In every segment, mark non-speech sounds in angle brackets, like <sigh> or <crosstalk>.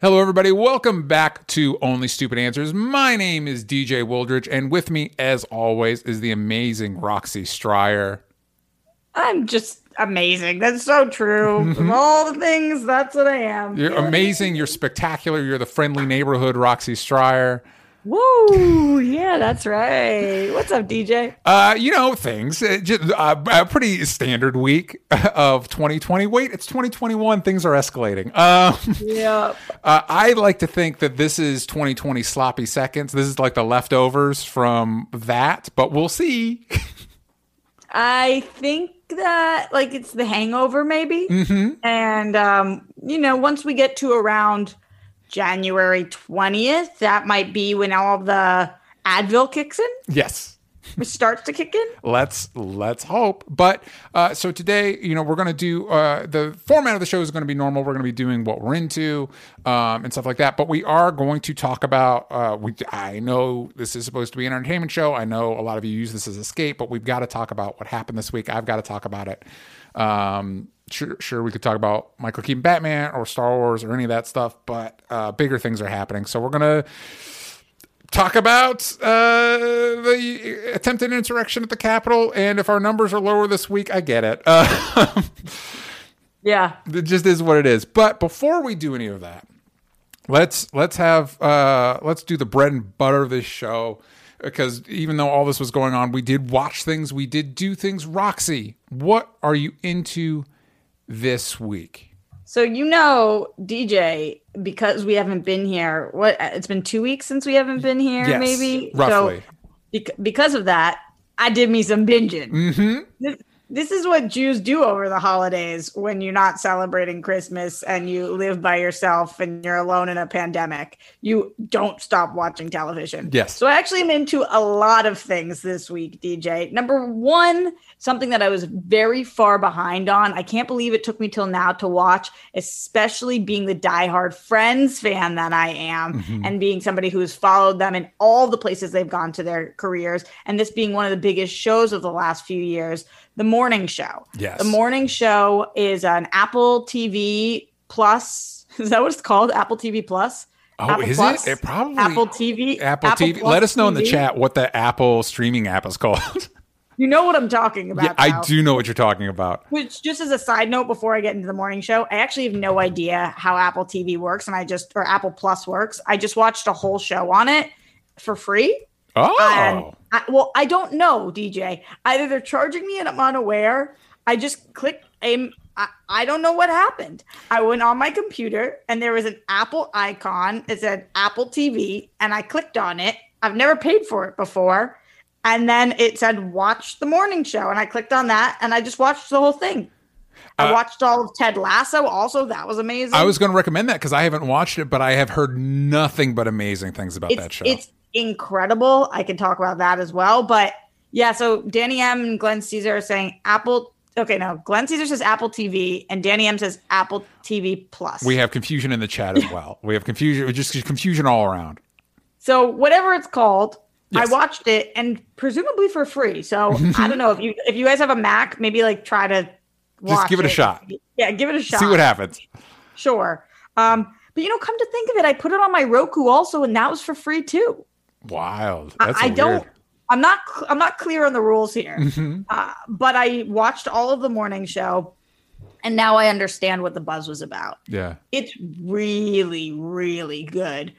Hello, everybody. Welcome back to Only Stupid Answers. My name is DJ Wooldridge, and with me, as always, is the amazing Roxy Stryer. I'm just amazing. That's so true. <laughs> Of all the things, that's what I am. You're amazing. You're spectacular. You're the friendly neighborhood Roxy Stryer. Woo! Yeah, that's right. What's up, DJ? Uh, you know things. Uh, just, uh, a pretty standard week <laughs> of 2020. Wait, it's 2021. Things are escalating. Um, Yep. <laughs> uh, I like to think that this is 2020 sloppy seconds. This is like the leftovers from that, but we'll see. <laughs> I think that like it's the hangover, maybe. Mm-hmm. And um, you know, once we get to around January 20th, that might be when all the Advil kicks in. yes. It starts to kick in. let's let's hope but uh so today you know we're gonna do uh the format of the show is gonna be normal we're gonna be doing what we're into um and stuff like that but we are going to talk about uh we i know this is supposed to be an entertainment show i know a lot of you use this as escape but we've got to talk about what happened this week i've got to talk about it um Sure, sure, we could talk about Michael Keaton Batman or Star Wars or any of that stuff, but uh, bigger things are happening. So we're gonna talk about uh, the attempted insurrection at the Capitol, and if our numbers are lower this week, I get it. Uh, <laughs> Yeah. it just is what it is. But before we do any of that, let's let's have uh, let's do the bread and butter of this show. Because even though all this was going on, we did watch things, we did do things. Roxy, what are you into this week? So you know, DJ, because we haven't been here. What? It's been two weeks since we haven't been here, Yes, maybe. roughly. So because of that, I did me some binging. Mm-hmm. This, this is what Jews do over the holidays when you're not celebrating Christmas and you live by yourself and you're alone in a pandemic. You don't stop watching television. Yes. So I actually am into a lot of things this week, DJ. Number one, something that I was very far behind on. I can't believe it took me till now to watch, especially being the diehard Friends fan that I am mm-hmm. and being somebody who's followed them in all the places they've gone to their careers. And this being one of the biggest shows of the last few years, The Morning Show. Yes. The Morning Show is an Apple TV Plus. <laughs> Is that what it's called? Apple TV Plus? Oh, Apple is Plus? it? It probably Apple TV. Apple, TV. Plus Let us know in the TV. chat what the Apple streaming app is called. <laughs> You know what I'm talking about. yeah, I do know what you're talking about. Which, just as a side note, before I get into the morning show, I actually have no idea how Apple TV works, and I just or Apple Plus works. I just watched a whole show on it for free. Oh, And I, well, I don't know, DJ. Either they're charging me and I'm unaware. I just clicked. Um, I, I don't know what happened. I went on my computer and there was an Apple icon. It said Apple TV, and I clicked on it. I've never paid for it before. And then it said watch the morning show. And I clicked on that and I just watched the whole thing. I Uh, watched all of Ted Lasso also. That was amazing. I was going to recommend that because I haven't watched it, but I have heard nothing but amazing things about it's, that show. It's incredible. I can talk about that as well. But yeah, so Danny M and Glenn Caesar are saying Apple. Okay, no, Glenn Caesar says Apple TV and Danny M says Apple TV Plus. we have confusion in the chat as <laughs> well. We have confusion, just confusion all around. so whatever it's called, Yes. I watched it and presumably for free. So I don't know if you if you guys have a Mac, maybe like try to watch Just give it a shot. Yeah, give it a shot. See what happens. Sure. Um, but you know, come to think of it, I put it on my Roku also, and that was for free too. Wild. I- That's I weird. don't. I'm not. cl- I'm not clear on the rules here. Mhm. Uh, but I watched all of the morning show, and now I understand what the buzz was about. Yeah. It's really, really good.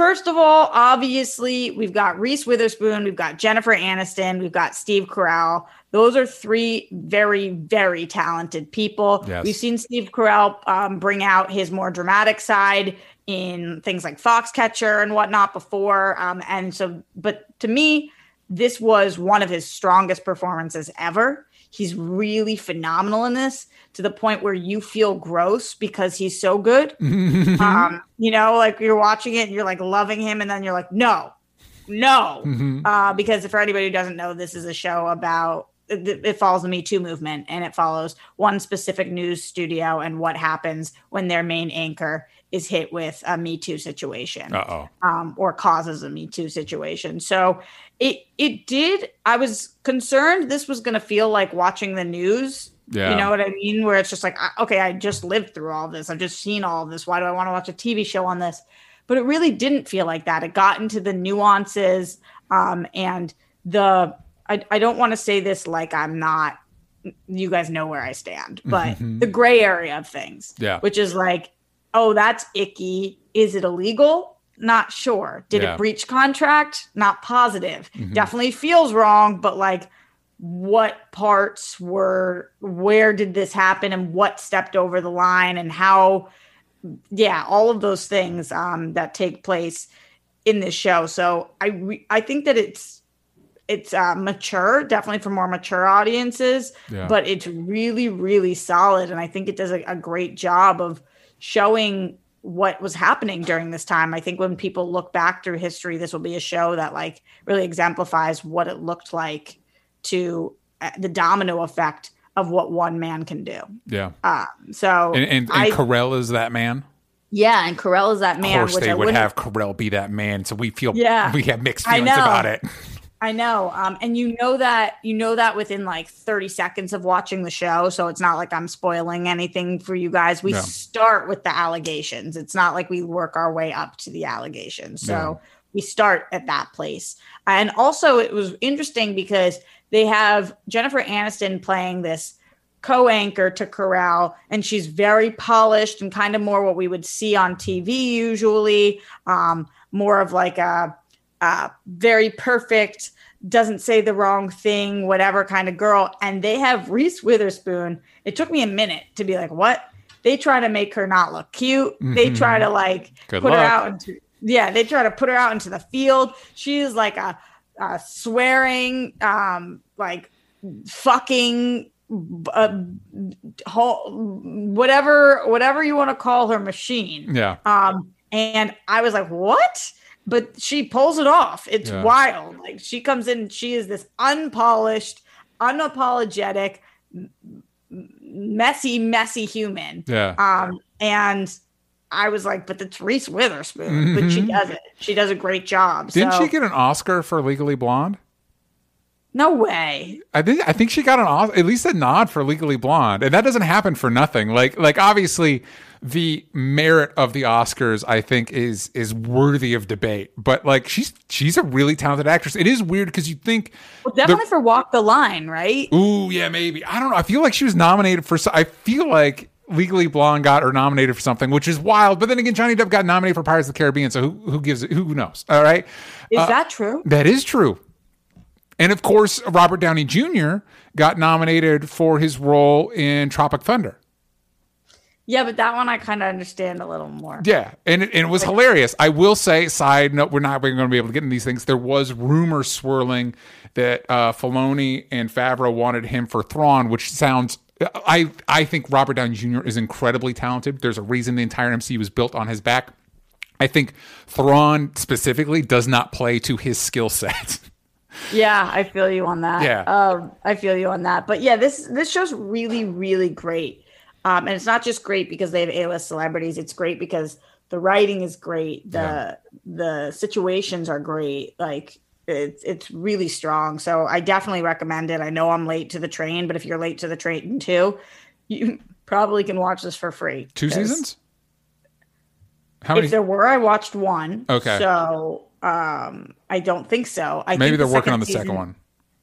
First of all, obviously, we've got Reese Witherspoon, we've got Jennifer Aniston, we've got Steve Carell. Those are three very, very talented people. Yes. We've seen Steve Carell um, bring out his more dramatic side in things like Foxcatcher and whatnot before. Um, and so, but to me, this was one of his strongest performances ever. He's really phenomenal in this to the point where you feel gross because he's so good. <laughs> Um, you know, like you're watching it and you're like loving him, and then you're like, no, no. Mhm. Uh, because for anybody who doesn't know, this is a show about it, it follows the Me Too movement and it follows one specific news studio and what happens when their main anchor is hit with a Me Too situation um, or causes a Me Too situation. So it it did. I was concerned this was going to feel like watching the news Yeah. You know what I mean? Where it's just like, okay, I just lived through all this. I've just seen all this. Why do I want to watch a TV show on this? But it really didn't feel like that. It got into the nuances um, and the. I, I don't want to say this like I'm not. You guys know where I stand, but the gray area of things. Yeah. Which is like, oh, that's icky. Is it illegal? Not sure. Did Yeah. Mm-hmm. it breach contract? Not positive. Definitely feels wrong, but like what parts were where did this happen and what stepped over the line and how yeah all of those things um that take place in this show so i re- i think that it's it's uh, mature definitely for more mature audiences Yeah. but it's really really solid and i think it does a, a great job of showing what was happening during this time i think when people look back through history this will be a show that like really exemplifies what it looked like to uh, the domino effect of what one man can do Yeah. um so And, and, and I, Carell is that man. yeah and Carell is that man. Of course, which they I would have Carell be that man. So we feel, Yeah. we have mixed feelings about it. I know. Um, and you know that you know that within like 30 seconds of watching the show. So it's not like I'm spoiling anything for you guys. We start with the allegations. It's not like we work our way up to the allegations. So we start at that place. And also it was interesting because they have Jennifer Aniston playing this co-anchor to Carell, and she's very polished and kind of more what we would see on TV usually. Um, more of like a uh, very perfect, doesn't say the wrong thing, whatever kind of girl. And they have Reese Witherspoon. It took me a minute to be like, what? They try to make her not look cute. They try to like Good put her out into yeah. They try to put her out into the field. She is like a, a swearing, um, like fucking uh, whole, whatever whatever you want to call her machine Yeah. um and i was like what but she pulls it off it's Yeah. wild like she comes in she is this unpolished unapologetic messy messy human Yeah. um and i was like but it's reese witherspoon but she does it she does a great job Mm-hmm. Didn't so she get an Oscar for Legally Blonde? no way I think I think she got an at least a nod for Legally Blonde, and that doesn't happen for nothing. Like like obviously the merit of the Oscars I think is is worthy of debate, but like she's she's a really talented actress. It is weird because you think, well definitely for walk the line right ooh yeah maybe I don't know. I feel like she was nominated for. I feel like. Legally Blonde got her nominated for something, which is wild. But then again, Johnny Depp got nominated for Pirates of the Caribbean, so who who gives it? Who knows? All right, is Uh, that true that is true. And of course, Robert Downey Jr. got nominated for his role in Tropic Thunder. Yeah but that one i kind of understand a little more Yeah, and it, and it was hilarious. I will say, side note, we're not going to be able to get into these things. There was rumors swirling that uh, Filoni and Favreau wanted him for Thrawn, which sounds. I I think Robert Downey Jr. is incredibly talented. There's a reason the entire MCU was built on his back. I think Thrawn specifically does not play to his skill set. <laughs> Yeah, I feel you on that. Yeah. um, I feel you on that. But yeah, this this show's really really great, um, and it's not just great because they have A list celebrities. It's great because the writing is great. The the situations are great. Like it's it's really strong. So I definitely recommend it. I know I'm late to the train, but if you're late to the train too, <laughs> you probably can watch this for free. Two seasons? How many? If there were, I watched one. Okay. So um, I don't think so. I Maybe think they're working on the season- second one.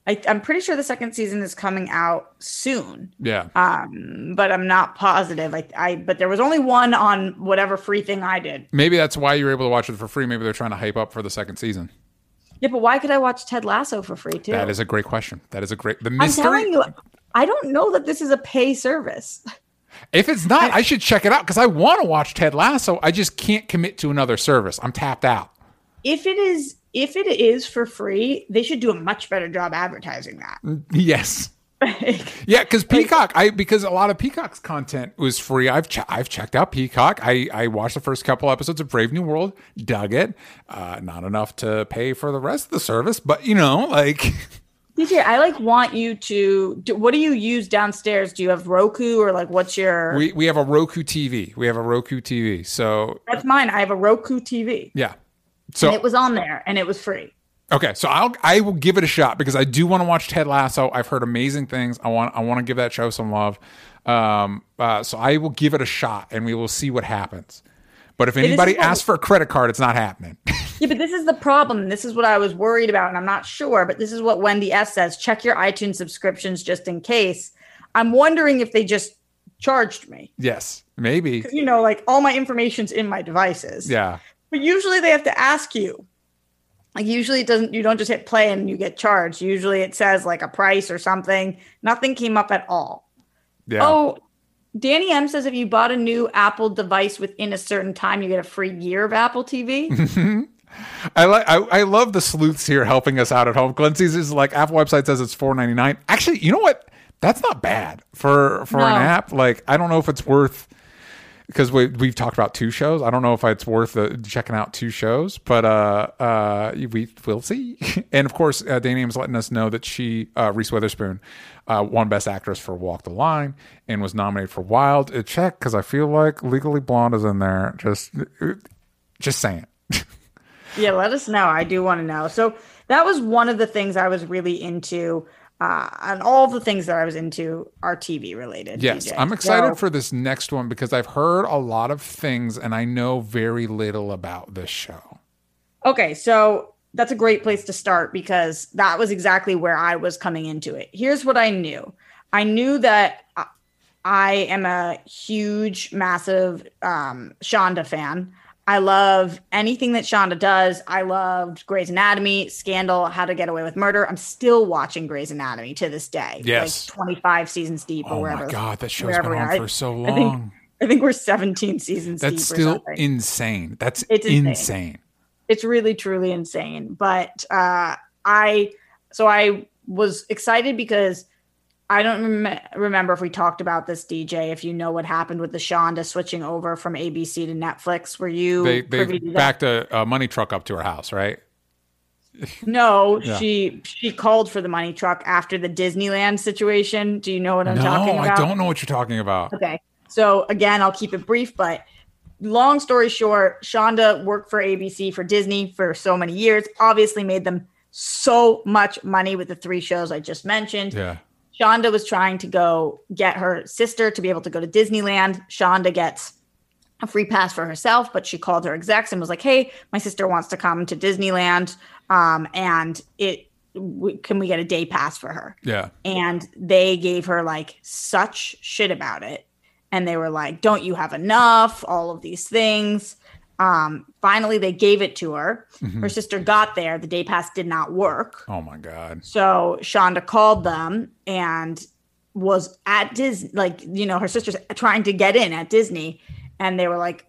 I, I'm pretty sure the second season is coming out soon, Yeah. um, but I'm not positive. I, I, but there was only one on whatever free thing I did. Maybe that's why you're able to watch it for free. Maybe they're trying to hype up for the second season. Yeah, but why could I watch Ted Lasso for free too? That is a great question. That is a great the I'm mystery. telling you, I don't know that this is a pay service. If it's not, I should check it out because I want to watch Ted Lasso. I just can't commit to another service. I'm tapped out. If it is, if it is for free, they should do a much better job advertising that. Yes. <laughs> Yeah, because Peacock, I because a lot of Peacock's content was free. I've che- I've checked out Peacock. I I watched the first couple episodes of Brave New World, dug it. Uh, not enough to pay for the rest of the service, but you know, like <laughs> DJ, I like want you to. Do, what do you use downstairs? Do you have Roku or like what's your? we we have a Roku TV. We have a Roku TV. So that's mine. I have a Roku TV. yeah. So and it was on there and it was free. Okay, so I'll I will give it a shot because I do want to watch Ted Lasso. I've heard amazing things. I want I want to give that show some love. Um, uh, so I will give it a shot, and we will see what happens. But if anybody what- asks for a credit card, it's not happening. <laughs> Yeah, but this is the problem. This is what I was worried about, and I'm not sure. But this is what Wendy S says: check your iTunes subscriptions just in case. I'm wondering if they just charged me. yes, maybe. You know, like all my information's in my devices. Yeah, But usually they have to ask you. Like usually it doesn't. You don't just hit play and you get charged. Usually it says like a price or something. Nothing came up at all. yeah. Oh, Danny M says if you bought a new Apple device within a certain time, you get a free year of Apple TV. <laughs> I like. I, I love the sleuths here helping us out at home. Clancy's is like Apple website says it's four ninety nine. Actually, you know what? That's not bad for for an app. Like I don't know if it's worth because we we've talked about two shows. I don't know if it's worth uh, checking out two shows, but uh uh we will see. <laughs> and of course, uh, Danny letting us know that she uh, Reese Witherspoon uh, won Best Actress for Walk the Line and was nominated for Wild. Uh, check because I feel like Legally Blonde is in there. Just just saying. <laughs> Yeah, let us know. I do want to know. So that was one of the things I was really into. Uh, and all the things that I was into are TV related. Yes, DJ. I'm excited So- for this next one because I've heard a lot of things and I know very little about this show. Okay, so that's a great place to start because that was exactly where I was coming into it. Here's what I knew I knew that I- I am a huge, massive um, Shonda fan. I love anything that Shonda does. I loved Grey's Anatomy, Scandal, How to Get Away with Murder. I'm still watching Grey's Anatomy to this day. Yes. Like 25 seasons deep or wherever. Oh my god, that show's been on for so I think- long. I think we're 17 seasons That's or still insane. That's It's insane. insane. it's really truly insane but uh i so i was excited because i don't rem- remember if we talked about this dj if you know what happened with the shonda switching over from abc to netflix were you They privy they backed a, a money truck up to her house, right? no <laughs> Yeah. she she called for the money truck after the disneyland situation do you know what i'm no, talking about No, I don't know what you're talking about. Okay. So again, I'll keep it brief, but long story short, Shonda worked for ABC for Disney for so many years, obviously made them so much money with the three shows I just mentioned. Yeah. Shonda was trying to go get her sister to be able to go to Disneyland. Shonda gets a free pass for herself, but she called her execs and was like, "Hey, my sister wants to come to Disneyland, um, and it w- can we get a day pass for her?" Yeah. and they gave her like such shit about it and they were like don't you have enough all of these things um finally they gave it to her Mm-hmm. her sister got there the day pass did not work Oh my god. so shonda called them and was at disney like you know her sister's trying to get in at disney and they were like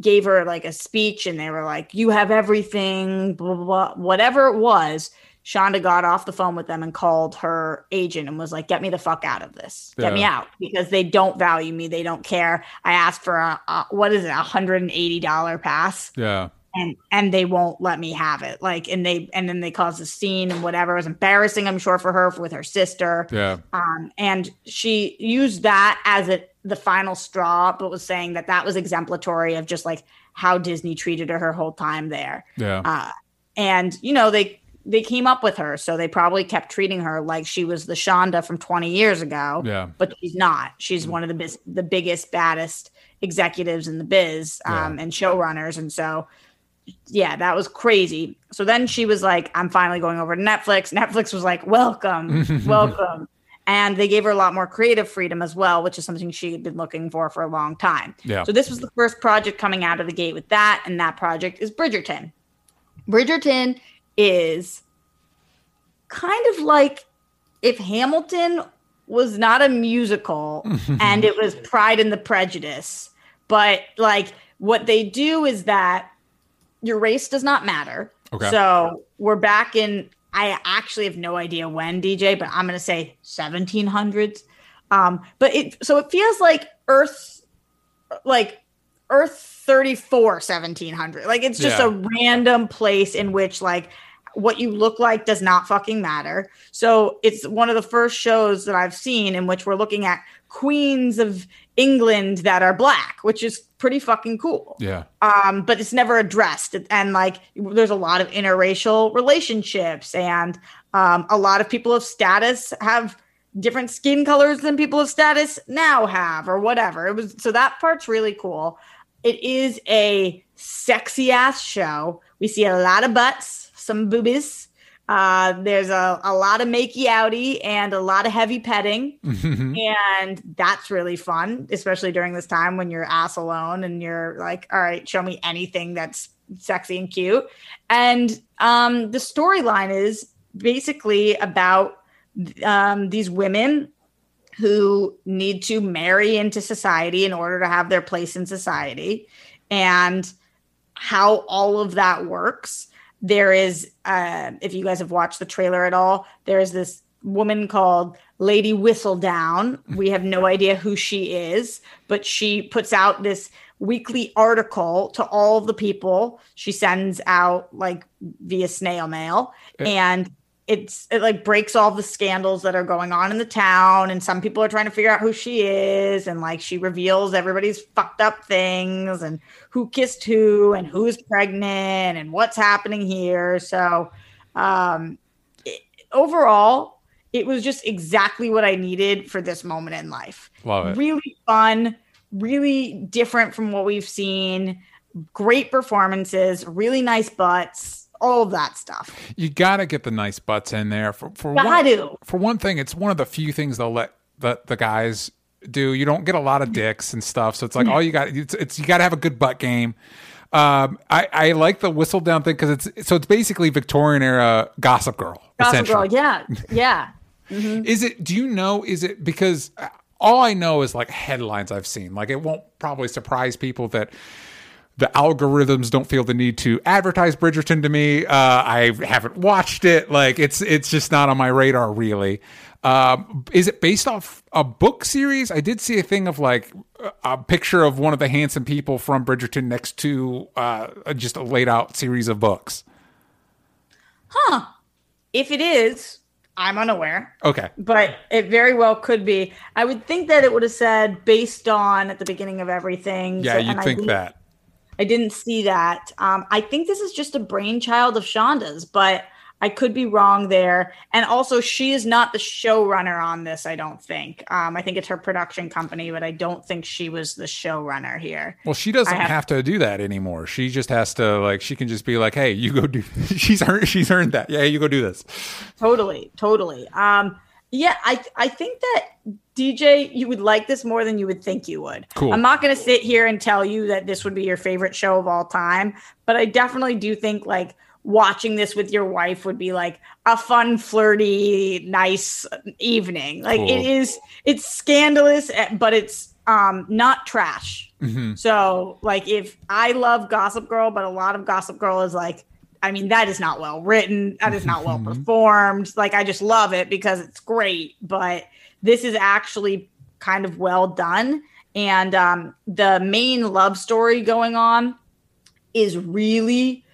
gave her like a speech and they were like you have everything blah blah blah whatever it was shonda got off the phone with them and called her agent and was like get me the fuck out of this. Get me out because they don't value me. They don't care. I asked for a, a what is it? A hundred and eighty dollar pass. Yeah. and and they won't let me have it. Like and they and then they caused a scene and whatever. It was embarrassing i'm sure for her with her sister. Yeah. um, and she used that as a, the final straw but was saying that that was exemplary of just like how disney treated her her whole time there. Yeah. uh, and you know they they came up with her so they probably kept treating her like she was the shonda from 20 years ago. Yeah. but she's not. She's one of the bis- the biggest baddest executives in the biz um, and showrunners and so yeah that was crazy. So then she was like i'm finally going over to netflix. <laughs> Netflix was like welcome <laughs> welcome. And they gave her a lot more creative freedom as well which is something she had been looking for for a long time. Yeah. so this was the first project coming out of the gate with that and that project is bridgerton. Bridgerton is kind of like if hamilton was not a musical <laughs> and it was pride and the prejudice but like what they do is that your race does not matter Okay. so we're back in i actually have no idea when dj but i'm going to say 1700s um but it so it feels like earth like earth 34 1700 like it's just Yeah. a random place in which like what you look like does not fucking matter so it's one of the first shows that i've seen in which we're looking at queens of England that are black, which is pretty fucking cool. Yeah. Um, but it's never addressed. And like there's a lot of interracial relationships and um, a lot of people of status have different skin colors than people of status now have or whatever. It was so that part's really cool. It is a sexy ass show. We see a lot of butts, some boobies. Uh, there's a, a lot of makey outy and a lot of heavy petting. <laughs> and that's really fun, especially during this time when you're ass alone and you're like, all right, show me anything that's sexy and cute. And um, the storyline is basically about um, these women who need to marry into society in order to have their place in society and how all of that works there is uh, if you guys have watched the trailer at all there is this woman called lady whistledown. We have no idea who she is but she puts out this weekly article to all of the people. She sends out like via snail mail. And it's it like breaks all the scandals that are going on in the town and some people are trying to figure out who she is and like she reveals everybody's fucked up things and who kissed who and who's pregnant and what's happening here. So um it, overall it was just exactly what i needed for this moment in life. Love it. really fun really different from what we've seen. Great performances really nice butts all of that stuff. You got to get the nice butts in there for for Got one, to. for one thing. It's one of the few things they'll let the the guys do. You don't get a lot of dicks and stuff, so it's like all you got. It's, it's you got to have a good butt game. Um, I I like the Whistledown thing because it's so it's basically Victorian era Gossip Girl. Gossip. Girl, yeah, yeah. <laughs> Is it? Do you know? Is it because all I know is like headlines I've seen. Like it won't probably surprise people that the algorithms don't feel the need to advertise Bridgerton to me. Uh, I haven't watched it. Like it's it's just not on my radar really. Um, is it based off a book series? I did see a thing of like a picture of one of the handsome people from Bridgerton next to uh, just a laid out series of books. Huh. If it is, I'm unaware, Okay. but it very well could be. I would think that it would have said based on at the beginning of everything. Yeah, So- you'd and I think that. I didn't see that. Um, I think this is just a brainchild of Shonda's, but I could be wrong there. And also, she is not the showrunner on this. I don't think. Um, I think it's her production company, but I don't think she was the showrunner here. Well, she doesn't have- have, to do that anymore. She just has to like. She can just be like, "Hey, you go do." <laughs> she's earned. She's earned that. Yeah, you go do this. Totally, totally. Um, yeah, I I think that DJ, you would like this more than you would think you would. Cool. I'm not going to sit here and tell you that this would be your favorite show of all time, but I definitely do think like watching this with your wife would be like a fun, flirty, nice evening. Like Cool. it is, it's scandalous, eh, but it's um not trash. So like if I love Gossip Girl, but a lot of Gossip Girl is like, I mean, that is not well written. That is not well <laughs> performed. Like I just love it because it's great, but this is actually kind of well done. And um, the main love story going on is really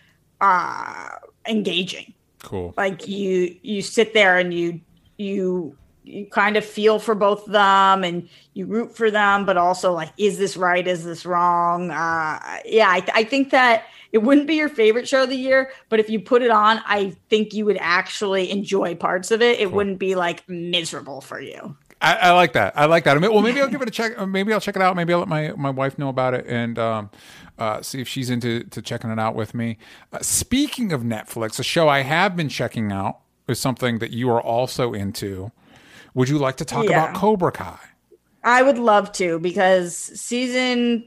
uh, engaging Cool. like you you sit there and you you you kind of feel for both of them and you root for them but also like is this right is this wrong uh yeah i, I think that it wouldn't be your favorite show of the year but if you put it on i think you would actually enjoy parts of it it wouldn't be like miserable for you I, I like that. I like that. I mean, well, maybe I'll give it a check. Maybe I'll check it out. Maybe I'll let my, my wife know about it and um, uh, see if she's into to checking it out with me. Uh, speaking of Netflix, a show I have been checking out is something that you are also into. Would you like to talk Yeah. about Cobra Kai? i would love to because season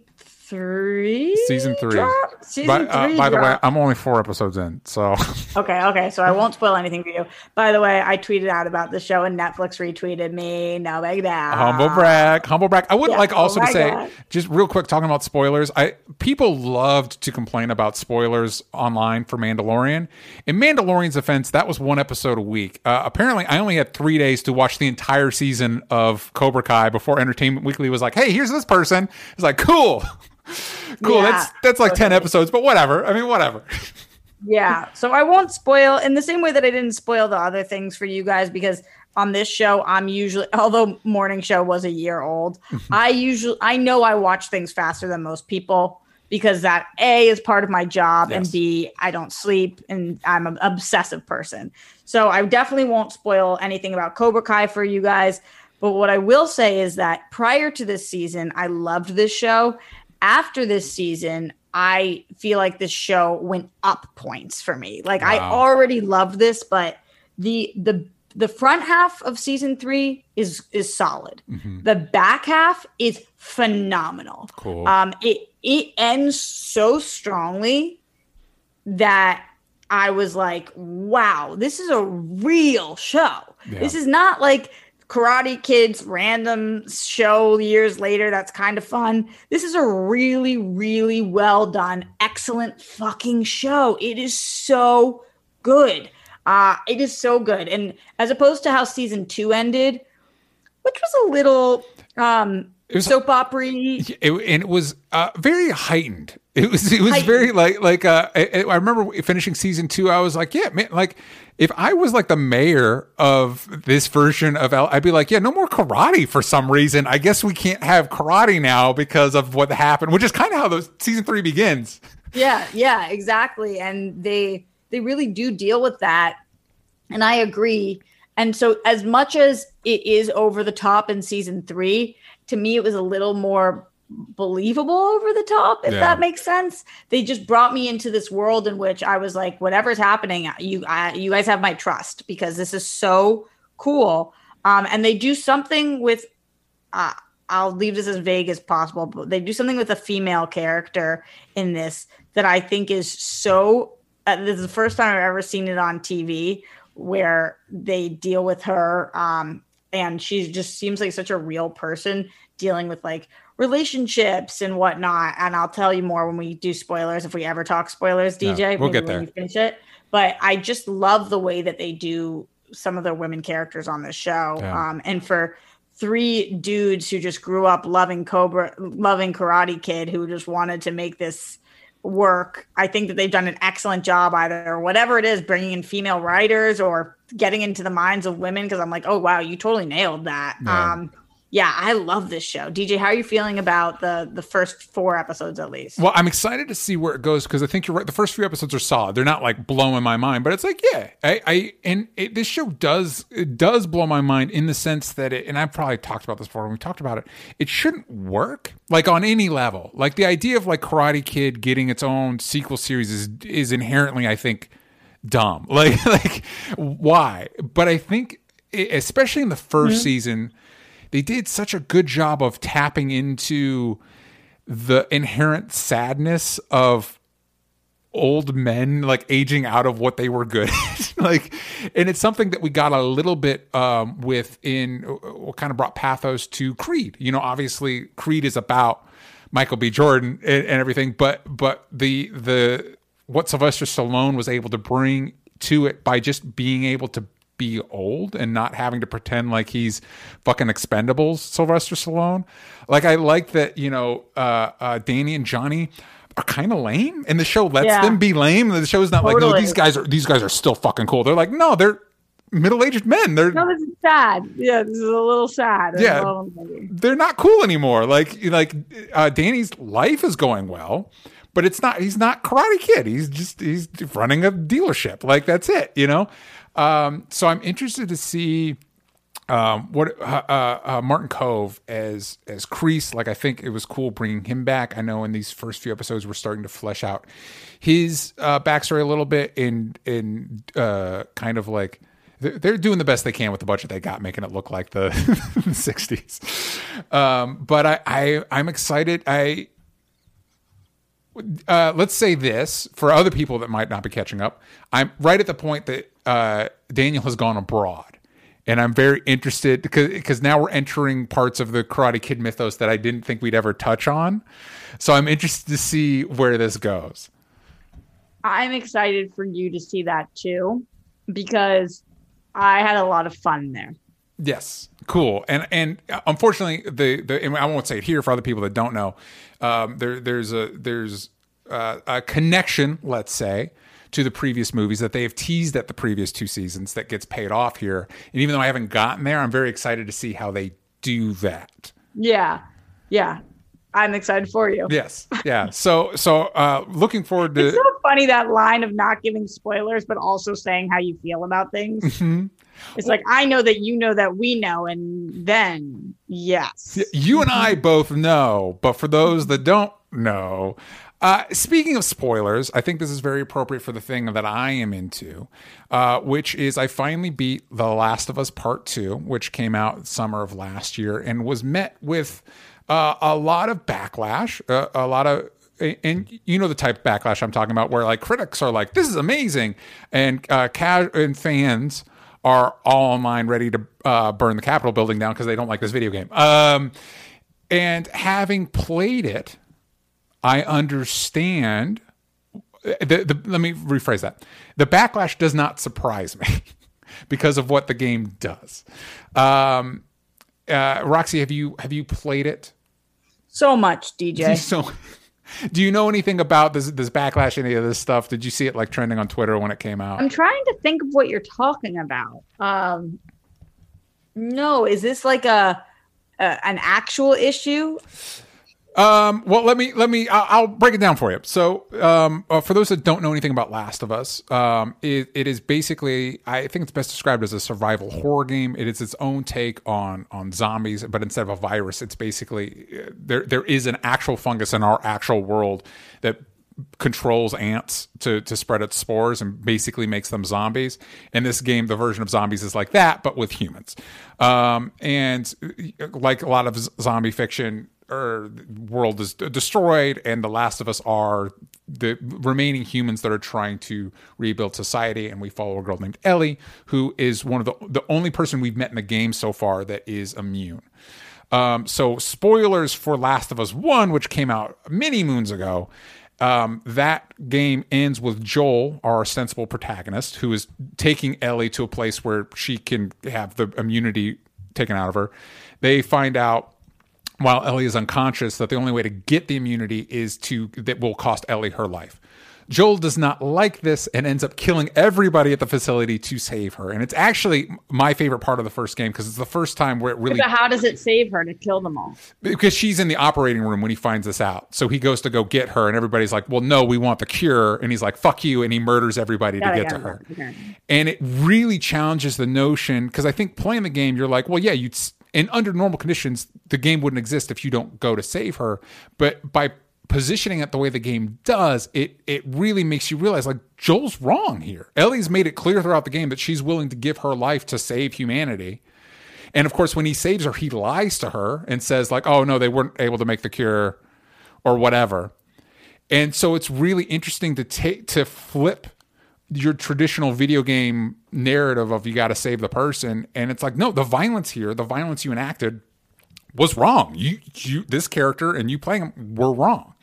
three Season three. season By, uh, three by the way. I'm only four episodes in, so <laughs> Okay, okay. So I won't spoil anything for you. By the way, I tweeted out about the show and Netflix retweeted me. No big deal. humble brag, humble brag. I would Yeah, like oh also to say, God. just real quick, talking about spoilers. I people loved to complain about spoilers online for Mandalorian. In Mandalorian's offense, that was one episode a week. Uh, apparently, I only had three days to watch the entire season of Cobra Kai before Entertainment Weekly was like, "Hey, here's this person." It's like, cool, <laughs> <laughs> cool. Yeah, that's that's like ten episodes, but whatever. I mean, whatever. <laughs> Yeah. So I won't spoil in the same way that I didn't spoil the other things for you guys because on this show, I'm usually although morning show was a year old, <laughs> I usually I know I watch things faster than most people because that A is part of my job and B I don't sleep and I'm an obsessive person. So I definitely won't spoil anything about Cobra Kai for you guys. But what I will say is that prior to this season, I loved this show. After this season, I feel like this show went up points for me. Like I already loved this, but the the the front half of season three is is solid. The back half is phenomenal. Cool. Um, it it ends so strongly that I was like, wow, this is a real show. Yeah. This is not like Karate Kids random show years later that's kind of fun. This is a really, really well done, excellent fucking show. It is so good. Uh, it is so good. And as opposed to how season two ended, which was a little um It was- soap opera it, and it was uh, very heightened. It was it was Heightened. very like like uh, I, I remember finishing season two. I was like, yeah, man, like if I was like the mayor of this version of L, I'd be like, yeah, no more karate for some reason. I guess we can't have karate now because of what happened, which is kind of how the season three begins. Yeah, yeah, exactly. And they they really do deal with that. And I agree. And so as much as it is over the top in season 3, to me it was a little more believable over the top if Yeah. that makes sense. They just brought me into this world in which I was like whatever's happening you I, you guys have my trust because this is so cool. Um and they do something with uh, I'll leave this as vague as possible, but they do something with a female character in this that I think is so. Uh, this is the first time I've ever seen it on TV where they deal with her, um, and she just seems like such a real person dealing with like relationships and whatnot. And I'll tell you more when we do spoilers if we ever talk spoilers, DJ. we'll maybe get when there. we finish it. But I just love the way that they do some of the women characters on this show. Yeah. Um, and for three dudes who just grew up loving Cobra, loving Karate Kid, who just wanted to make this work. I think that they've done an excellent job, either or whatever it is, bringing in female writers or getting into the minds of women. Because I'm like, oh wow, you totally nailed that. Yeah. Um, yeah, I love this show. DJ, how are you feeling about the the first four episodes at least? Well, I'm excited to see where it goes because I think you're right. The first few episodes are solid. They're not like blowing my mind, but it's like, yeah, I, I and it, this show does it does blow my mind in the sense that it, and I've probably talked about this before when we talked about it. It shouldn't work like on any level. Like the idea of like Karate Kid getting its own sequel series is is inherently, I think, dumb. <laughs> Like like why? But I think especially in the 1st mm-hmm. season, they did such a good job of tapping into the inherent sadness of old men like aging out of what they were good at. <laughs> like and it's something that we got a little bit um with in what kind of brought pathos to creed you know obviously creed is about michael b jordan and, and everything but but the the what sylvester stallone was able to bring to it by just being able to be old and not having to pretend like he's fucking expendables sylvester stallone like i like that you know uh uh danny and johnny are kind of lame and the show lets Yeah. them be lame the show's not like no these guys are these guys are still fucking cool they're like no they're middle-aged men they're No, this is sad. Yeah, this is a little sad. Yeah. Maybe. they're not cool anymore. Like like uh, Danny's life is going well, but it's not. He's not Karate Kid. He's just he's running a dealership. Like that's it. You know. Um, so I'm interested to see um, what uh, uh, uh, Martin Kove as as Kreese. Like I think it was cool bringing him back. I know in these first few episodes we're starting to flesh out his uh, backstory a little bit in in uh, kind of like they're doing the best they can with the budget they got, making it look like the <laughs> 60s. Um, but I, I I'm excited. I uh, let's say this for other people that might not be catching up. I'm right at the point that uh, Daniel has gone abroad, and I'm very interested because because now we're entering parts of the Karate Kid mythos that I didn't think we'd ever touch on. So I'm interested to see where this goes. I'm excited for you to see that too, because I had a lot of fun there. Yes, cool. And and unfortunately, the the and I won't say it here for other people that don't know. Um, there there's a there's uh, a connection, let's say, to the previous movies that they have teased at the previous two seasons that gets paid off here. And even though I haven't gotten there, I'm very excited to see how they do that. Yeah. Yeah. I'm excited for you. Yes. Yeah. So so uh looking forward to It's so funny that line of not giving spoilers, but also saying how you feel about things. Mhm. It's like I know that you know that we know, and then yes, you and I both know, but for those that don't know, uh, speaking of spoilers, I think this is very appropriate for the thing that I am into, uh, which is I finally beat The Last of Us Part 2, which came out summer of last year and was met with uh, a lot of backlash, uh, a lot of and you know the type of backlash I'm talking about, where like critics are like, "This is amazing," and uh, ca- and fans are all online ready to uh, burn the Capitol building down because they don't like this video game. Um, and having played it, I understand. The, the, let me rephrase that. The backlash does not surprise me <laughs> because of what the game does. Um, uh, Roxy, have you have you played it? so much, DJ. <laughs> So, do you know anything about this this backlash? Any of this stuff? Did you see it like trending on Twitter when it came out? I'm trying to think of what you're talking about. Um, no, is this like a, a an actual issue? Um, well, let me let me. I'll, I'll break it down for you. So, um, uh, for those that don't know anything about Last of Us, um, it, it is basically I think it's best described as a survival horror game. It is its own take on on zombies, but instead of a virus, it's basically uh, there there is an actual fungus in our actual world that controls ants to to spread its spores and basically makes them zombies. In this game, the version of zombies is like that, but with humans. Um, and uh, like a lot of zombie fiction, or world is destroyed, and the Last of Us are the remaining humans that are trying to rebuild society. And we follow a girl named Ellie, who is one of the the only person we've met in the game so far that is immune. Um, so spoilers for Last of Us One, which came out many moons ago. Um, that game ends with Joel, our sensible protagonist, who is taking Ellie to a place where she can have the immunity taken out of her. They find out while Ellie is unconscious that the only way to get the immunity is to that will cost Ellie her life. Joel does not like this and ends up killing everybody at the facility to save her. And it's actually my favorite part of the first game because it's the first time where it really But how does it save her to kill them all? because she's in the operating room when he finds this out. So he goes to go get her, and everybody's like, "Well, no, we want the cure," and he's like, "Fuck you," and he murders everybody to Got it, get to her. okay. And it really challenges the notion because I think playing the game, you're like, "Well, yeah, you'd." And under normal conditions, the game wouldn't exist if you don't go to save her. But by positioning it the way the game does, it it really makes you realize like Joel's wrong here. Ellie's made it clear throughout the game that she's willing to give her life to save humanity. And of course, when he saves her, he lies to her and says, like, oh, no, they weren't able to make the cure or whatever. And so it's really interesting to take to flip your traditional video game narrative of you got to save the person. And it's like, no, the violence here, the violence you enacted was wrong. You, you, this character and you playing him were wrong.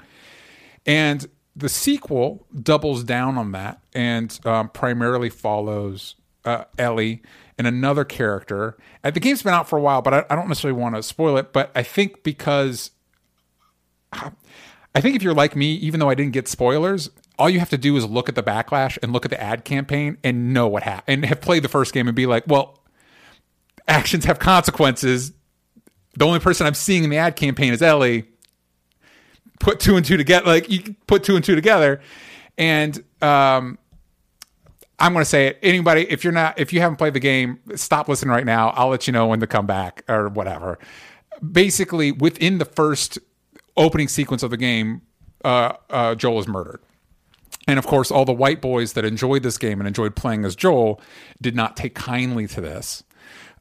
And the sequel doubles down on that and um, primarily follows uh, Ellie and another character. And the game's been out for a while, but I, I don't necessarily want to spoil it. But I think because I think if you're like me, even though I didn't get spoilers, all you have to do is look at the backlash and look at the ad campaign and know what happened and have played the first game and be like, well, actions have consequences. The only person I'm seeing in the ad campaign is Ellie. Put two and two together, like you put two and two together, and um, I'm going to say it. Anybody, if you're not, if you haven't played the game, stop listening right now. I'll let you know when to come back or whatever. Basically, within the first opening sequence of the game, uh, uh, Joel is murdered. And of course, all the white boys that enjoyed this game and enjoyed playing as Joel did not take kindly to this.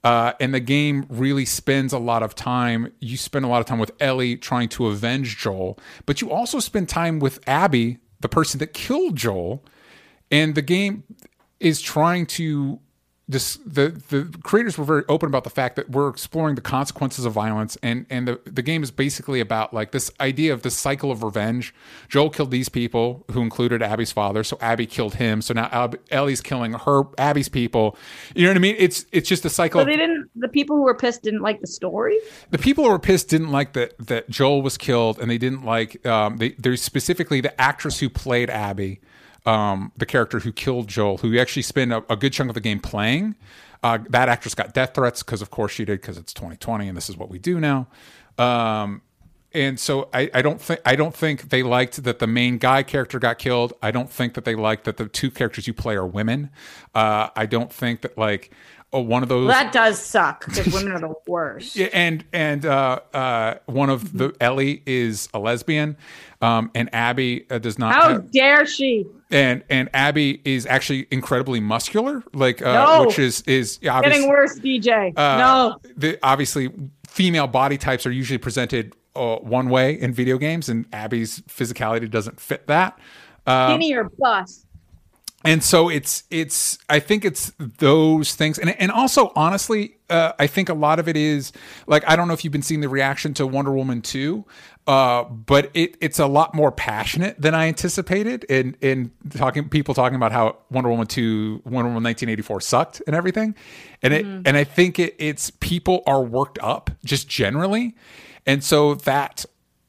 Uh, and the game really spends a lot of time. You spend a lot of time with Ellie trying to avenge Joel, but you also spend time with Abby, the person that killed Joel. And the game is trying to this the the creators were very open about the fact that we're exploring the consequences of violence and and the the game is basically about like this idea of this cycle of revenge joel killed these people who included abby's father so abby killed him so now Ab- ellie's killing her abby's people you know what i mean it's it's just a cycle So they didn't. The people who were pissed didn't like the story. the people who were pissed didn't like that that Joel was killed, and they didn't like um, they there's specifically the actress who played Abby. Um, the character who killed Joel, who actually spent a, a good chunk of the game playing. Uh, that actress got death threats because, of course, she did because it's 2020 and this is what we do now. Um, and so I, I don't think I don't think they liked that the main guy character got killed. I don't think that they liked that the two characters you play are women. Uh, I don't think that like oh, one of those Well, that does suck because <laughs> women are the worst. Yeah, and and uh, uh, one of the Ellie is a lesbian, um, and Abby uh, does not. How have- dare she? and and Abby is actually incredibly muscular, like uh, No. which is is Getting worse, DJ. uh, no. The, obviously, female body types are usually presented uh, one way in video games, and Abby's physicality doesn't fit that. Um, Skinny or bust. And so it's it's i think it's those things. And and also honestly uh, i think a lot of it is like i don't know if you've been seeing the reaction to wonder woman 2 uh, but it it's a lot more passionate than i anticipated in in talking people talking about how wonder woman 2 wonder woman 1984 sucked and everything. And it and i think it, it's people are worked up just generally. And so that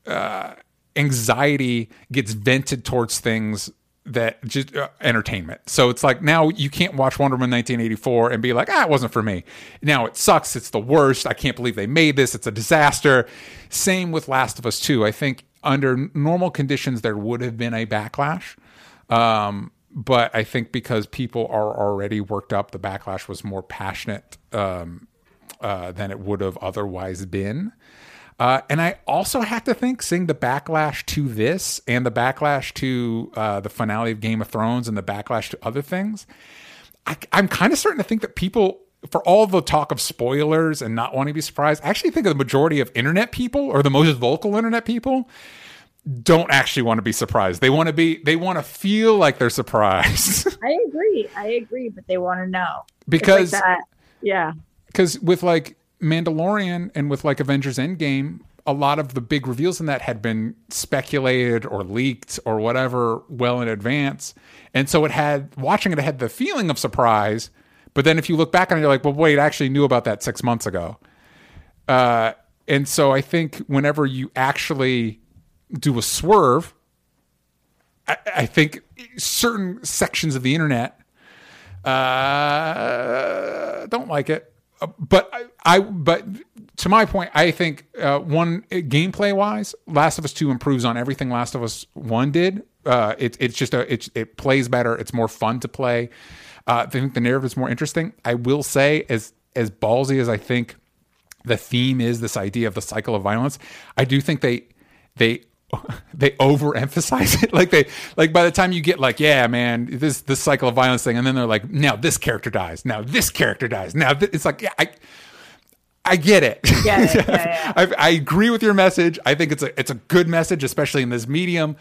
uh, anxiety gets vented towards things that just uh, entertainment. So it's like now you can't watch Wonder Woman 1984 and be like, ah, it wasn't for me. Now it sucks. It's the worst. I can't believe they made this. It's a disaster. Same with Last of Us 2. I think under normal conditions, there would have been a backlash. Um, but I think because people are already worked up, the backlash was more passionate um, uh, than it would have otherwise been. Uh, and I also have to think, seeing the backlash to this and the backlash to uh, the finale of Game of Thrones and the backlash to other things, I, I'm kind of starting to think that people, for all the talk of spoilers and not wanting to be surprised, I actually think the majority of internet people or the most vocal internet people don't actually want to be surprised. They want to be, they want to feel like they're surprised. <laughs> I agree. I agree, but they want to know. Like because that. Yeah. because with like Mandalorian and with like Avengers Endgame, a lot of the big reveals in that had been speculated or leaked or whatever well in advance. And so it had watching it, it had the feeling of surprise. But then if you look back on it, you're like, well, wait, I actually knew about that six months ago. Uh, and so I think whenever you actually do a swerve, I, I think certain sections of the internet uh, don't like it. Uh, But I, I, but to my point, I think uh, one gameplay wise, Last of Us Two improves on everything Last of Us One did. Uh, it, it's just a, it, it plays better. It's more fun to play. Uh, I think the narrative is more interesting. I will say, as as ballsy as I think the theme is, this idea of the cycle of violence, I do think they they <laughs> they overemphasize it. <laughs> Like they like by the time you get like, yeah, man, this this cycle of violence thing, and then they're like, now this character dies, now this character dies, now th-. it's like, yeah, I. I get it. It, yeah, yeah. <laughs> I, I agree with your message. I think it's a it's a good message, especially in this medium.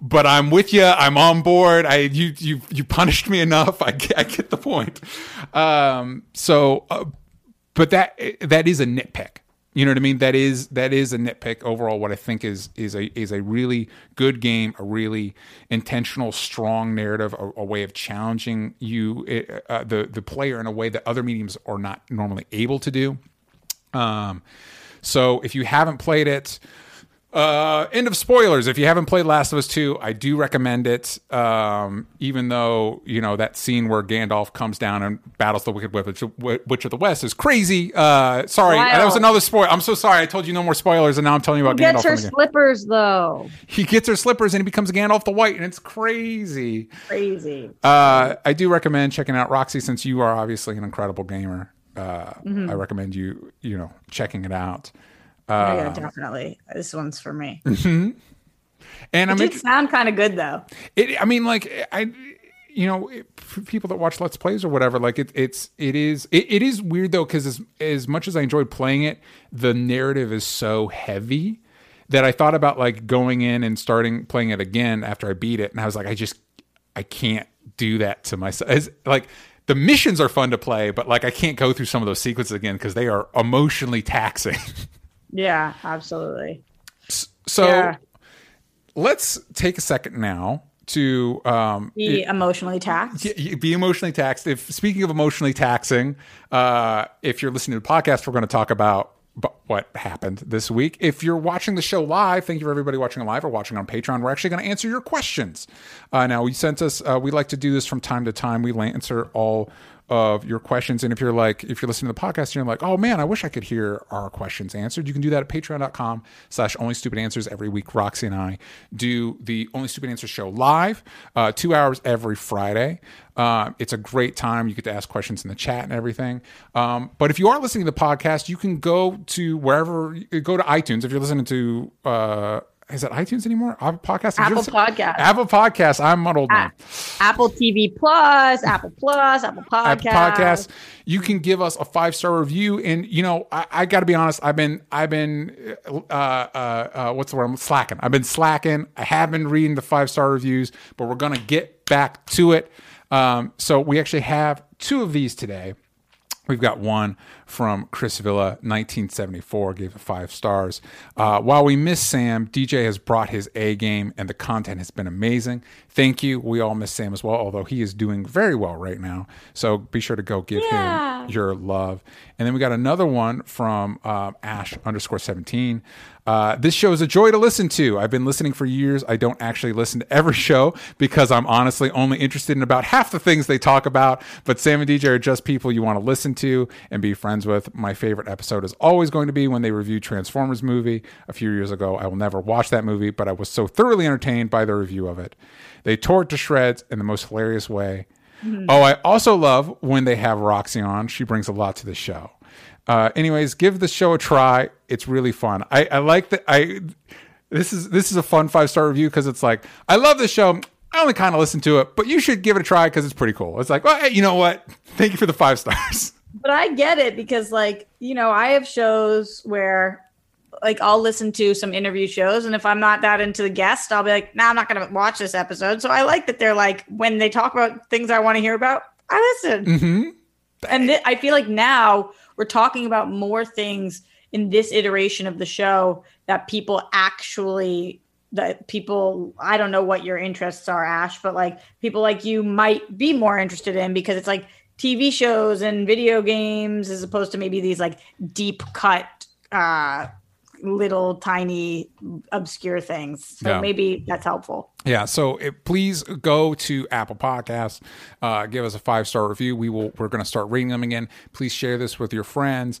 But I'm with you. I'm on board. I you you you punished me enough. I get, I get the point. Um. So, uh, but that that is a nitpick. You know what I mean? That is that is a nitpick overall. What I think is is a is a really good game, a really intentional, strong narrative, a, a way of challenging you, uh, the the player in a way that other mediums are not normally able to do. Um, so if you haven't played it, uh, end of spoilers. If you haven't played Last of Us 2, I do recommend it. Um, even though, you know, that scene where Gandalf comes down and battles the Wicked Witch, Witch of the West is crazy. Uh, sorry, that was another spoiler. I'm so sorry. I told you no more spoilers, and now I'm telling you about Gets Gandalf. her from the slippers though. He gets her slippers and he becomes Gandalf the White, and it's crazy. Crazy. Uh, I do recommend checking out Roxy since you are obviously an incredible gamer. Uh, Mm-hmm. I recommend you, you know, checking it out. Oh, yeah, um, definitely. This one's for me. Mm-hmm. And I'm It did sound kind of good though. it, I mean, like I, you know, it, people that watch Let's Plays or whatever, like it, it's it is it, it is weird though because as as much as I enjoyed playing it, the narrative is so heavy that I thought about like going in and starting playing it again after I beat it, and I was like, I just I can't do that to myself. It's, like the missions are fun to play, but like I can't go through some of those sequences again because they are emotionally taxing. <laughs> Yeah, absolutely. so Yeah. let's take a second now to um, Be emotionally taxed. Be emotionally taxed. If speaking of emotionally taxing, uh, if you're listening to the podcast, we're going to talk about but what happened this week. If you're watching the show live, thank you for everybody watching live or watching on Patreon. We're actually going to answer your questions. Uh, now, we sent us, uh, we like to do this from time to time. We answer all of your questions. And if you're like, if you're listening to the podcast and you're like, oh man, I wish I could hear our questions answered, you can do that at patreon.com slash only stupid answers. Every week, Roxy and I do the Only Stupid Answers show live, uh, two hours every Friday. Uh, it's a great time. You get to ask questions in the chat and everything. Um, but if you are listening to the podcast, you can go to wherever, go to iTunes. If you're listening to, uh, is that iTunes anymore? Apple Podcast? Apple Podcast. Apple Podcast. I'm old man. Apple TV Plus, Apple Plus, Apple Podcast. Apple Podcast. You can give us a five star review, and you know I, I got to be honest. I've been I've been uh, uh, uh, what's the word? I'm slacking. I've been slacking. I have been reading the five star reviews, but we're gonna get back to it. Um, so we actually have two of these today. We've got one from Chris Villa, 1974, gave it five stars. Uh, while we miss Sam, DJ has brought his A game and the content has been amazing. Thank you. We all miss Sam as well, although he is doing very well right now. So be sure to go give Yeah. him your love. And then we got another one from uh, Ash underscore 17. Uh, this show is a joy to listen to. I've been listening for years. I don't actually listen to every <laughs> show because I'm honestly only interested in about half the things they talk about. But Sam and DJ are just people you want to listen to and be friends with. My favorite episode is always going to be when they review Transformers movie a few years ago. I will never watch that movie, but I was so thoroughly entertained by the review of it. They tore it to shreds in the most hilarious way. Oh, I also love when they have Roxy on. She brings a lot to the show. Uh, anyways, give the show a try. It's really fun. I, I like that. I this is this is a fun five star review because it's like I love the show. I only kind of listen to it, but you should give it a try because it's pretty cool. It's like, well, hey, you know what? <laughs> Thank you for the five stars. <laughs> But I get it because, like, you know, I have shows where, like, I'll listen to some interview shows, and if I'm not that into the guest, I'll be like, nah, I'm not going to watch this episode. So I like that they're like, when they talk about things I want to hear about, I listen. hmm And th- I feel like now we're talking about more things in this iteration of the show that people actually that people I don't know what your interests are Ash but like people like you might be more interested in because it's like TV shows and video games as opposed to maybe these like deep cut uh little tiny obscure things so Yeah. maybe that's helpful Yeah, so it, please go to Apple Podcasts, uh, give us a five star review. We will. We're going to start reading them again. Please share this with your friends.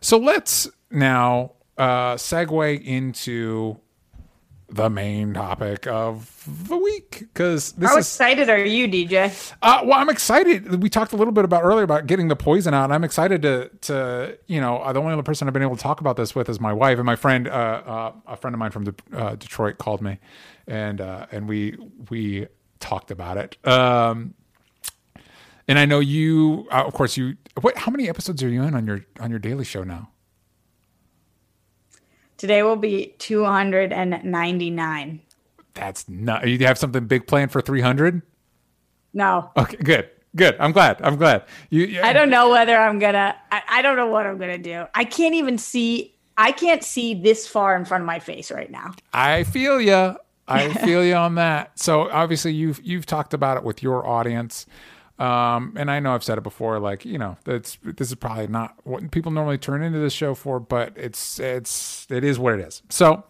So let's now uh, segue into the main topic of the week because this how is excited are you DJ Uh, well, I'm excited. We talked a little bit about earlier about getting the poison out. I'm excited to to you know uh, the only other person I've been able to talk about this with is my wife and my friend. Uh, uh, a friend of mine from De- uh, Detroit called me, and uh, and we we talked about it. Um, and I know you, uh, of course, you. What? How many episodes are you in on your on your daily show now? today will be 299 That's not. You have something big planned for 300? no Okay, good, good. I'm glad. I'm glad. You. you I don't know whether I'm gonna. I, I don't know what I'm gonna do. I can't even see. I can't see this far in front of my face right now. I feel you. I <laughs> feel you on that. So obviously you've you've talked about it with your audience, um, and I know I've said it before. Like you know, that's this is probably not what people normally turn into this show for, but it's it's it is what it is. So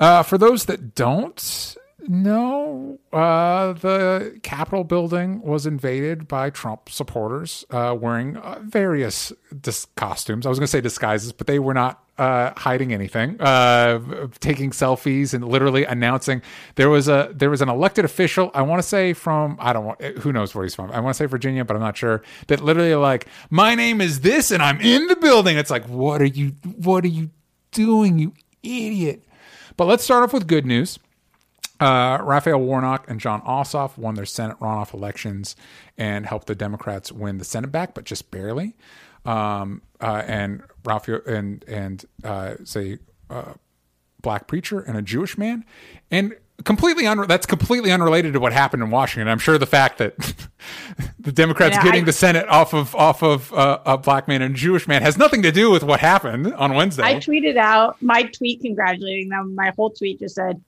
uh, for those that don't know, uh, the Capitol building was invaded by Trump supporters uh, wearing uh, various dis- costumes. I was going to say disguises, but they were not uh, hiding anything. Uh, taking selfies and literally announcing there was a there was an elected official. I want to say from I don't want who knows where he's from. I want to say Virginia, but I'm not sure. That literally like my name is this and I'm in the building. It's like what are you what are you doing, you idiot? But let's start off with good news. Uh, Raphael Warnock and Jon Ossoff won their Senate runoff elections and helped the Democrats win the Senate back, but just barely. um, uh, and Raphael and and uh, say uh, black preacher and a Jewish man, and completely unre- that's completely unrelated to what happened in Washington. I'm sure the fact that <laughs> the Democrats Yeah, getting I- the Senate off of off of uh, a black man and a Jewish man has nothing to do with what happened on Wednesday. I tweeted out my tweet congratulating them. My whole tweet just said,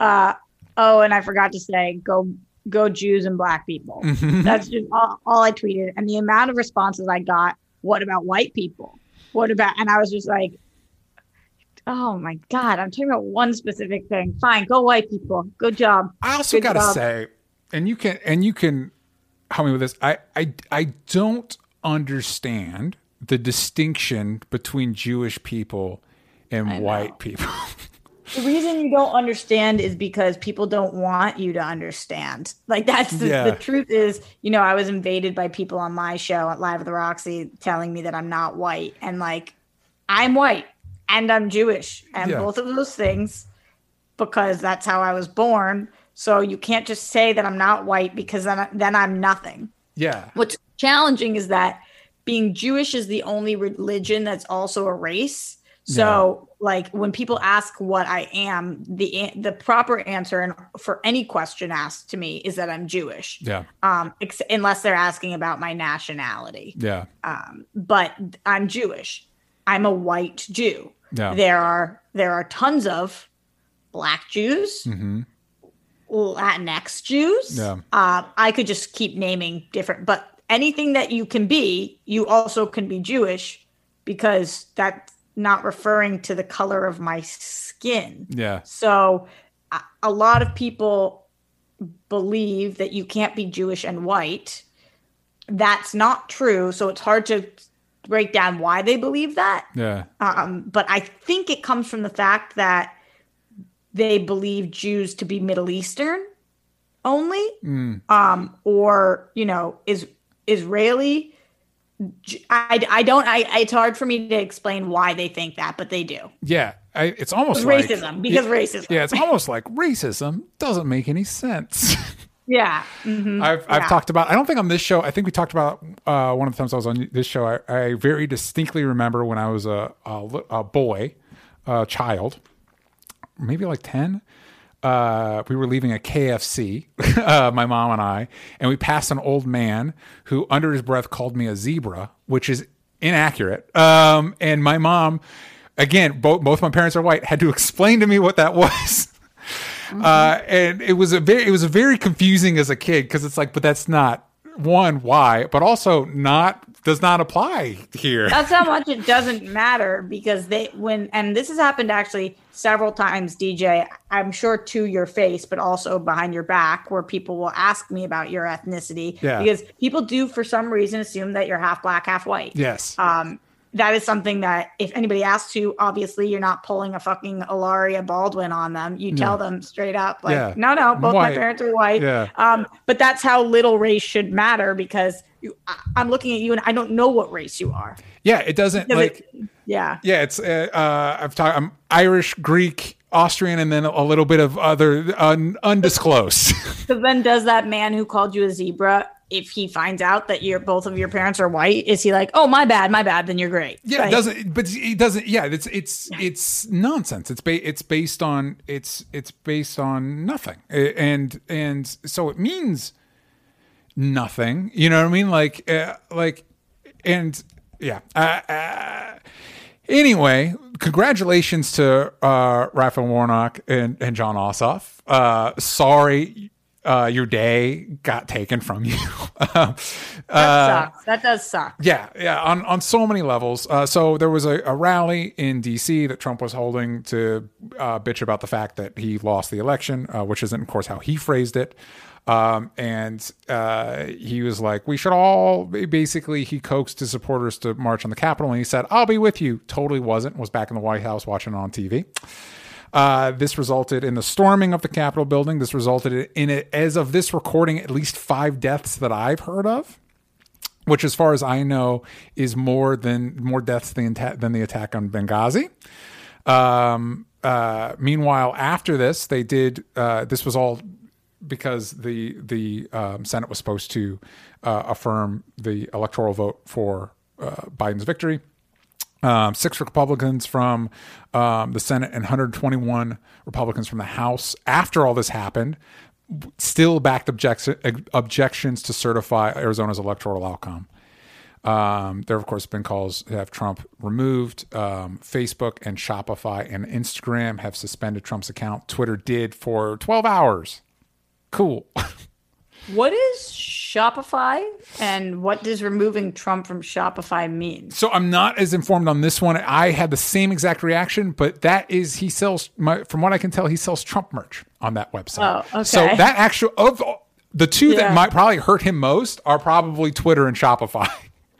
uh, "Oh, and I forgot to say, go go Jews and black people." Mm-hmm. That's just all, all I tweeted, and the amount of responses I got. What about white people? What about? And I was just like, "Oh my god, I'm talking about one specific thing. Fine, go white people. Good job." I also Good got to job. say, and you can and you can help me with this. I I I don't understand the distinction between Jewish people and white people. <laughs> The reason you don't understand is because people don't want you to understand. Like that's the, Yeah. the truth is, you know, I was invaded by people on my show at Live at the Roxy telling me that I'm not white and like I'm white and I'm Jewish and Yeah. both of those things because that's how I was born. So you can't just say that I'm not white because then I- then I'm nothing. yeah. What's challenging is that being Jewish is the only religion that's also a race. So, like when people ask what I am, the the proper answer and for any question asked to me is that I'm Jewish. Yeah. Um, ex- unless they're asking about my nationality. Yeah. Um, but I'm Jewish. I'm a white Jew. Yeah. There are there are tons of black Jews, Latinx Jews. Yeah. Uh, I could just keep naming different, but anything that you can be, you also can be Jewish because that's not referring to the color of my skin. Yeah. So a- lot of people believe that you can't be Jewish and white. That's not true. So it's hard to break down why they believe that. Yeah. Um, but I think it comes from the fact that they believe Jews to be Middle Eastern only, um, or you know, is Israeli. I, I don't. I it's hard for me to explain why they think that, but they do. Yeah. I, it's almost like Racism, because racism. Yeah, it's almost like racism doesn't make any sense. <laughs> Yeah. mhm. I've I've Yeah. talked about. I don't think on this show. I think we talked about uh, one of the times I was on this show. I, I very distinctly remember when I was a a, a boy, a child, maybe like ten. Uh, we were leaving a KFC, <laughs> uh, my mom and I, and we passed an old man who, under his breath, called me a zebra, which is inaccurate. Um, and my mom, again, both both my parents are white, had to explain to me what that <laughs> was. Uh, and it was a very it was very confusing as a kid because it's like, but that's not one why, but also not does not apply here. That's how much it doesn't matter because they when and this has happened actually several times, DJ. I'm sure to your face, but also behind your back, where people will ask me about your ethnicity. Yeah. Because people do for some reason assume that you're half black, half white. yes. Um, that is something that if anybody asks you, obviously you're not pulling a fucking Hilaria Baldwin on them. You tell them straight up, like, Yeah. no, no, both White. my parents are white. Yeah. Um, but that's how little race should matter because you, I, I'm looking at you and I don't know what race you are. yeah, it doesn't Because like. it- yeah. Yeah, it's uh, uh, I've talked. I'm Irish, Greek, Austrian, and then a little bit of other un- undisclosed. <laughs> Because then, does that man who called you a zebra, if he finds out that you're both of your parents are white, is he like, oh my bad, my bad? Then you're great. Yeah, it doesn't. But it doesn't. Yeah, it's it's it's nonsense. It's ba- it's based on it's it's based on nothing, and and so it means nothing. You know what I mean? Like uh, like, and yeah. Uh, uh, anyway, congratulations to uh, Raphael Warnock and and Jon Ossoff. Uh, sorry. Uh, your day got taken from you. <laughs> Um, that sucks. That does suck. yeah, yeah, on, on so many levels. Uh, so there was a, a rally in D.C. that Trump was holding to uh, bitch about the fact that he lost the election, uh, which isn't, of course, how he phrased it. Um, and uh, he was like, "We should all basically." He coaxed his supporters to march on the Capitol, and he said, "I'll be with you." Totally wasn't. Was back in the White House watching it on TV. Uh, this resulted in the storming of the Capitol building. This resulted in it, as of this recording, at least five deaths that I've heard of which, as far as I know, is more than more deaths than, than the attack on Benghazi. Um, uh, meanwhile, after this, they did. Uh, this was all because the the um, Senate was supposed to uh, affirm the electoral vote for uh, Biden's victory. Um, six Republicans from um, the Senate and 121 Republicans from the House. After all this happened, still backed objection, objections to certify Arizona's electoral outcome. Um, there, of course, been calls to have Trump removed. Um, Facebook and Shopify and Instagram have suspended Trump's account. Twitter did for 12 hours. Cool. <laughs> What is Shopify and what does removing Trump from Shopify mean? So I'm not as informed on this one. I had the same exact reaction, but that is he sells my, from what I can tell, he sells Trump merch on that website. Oh, okay. So that actual of the two Yeah. that might probably hurt him most are probably Twitter and Shopify.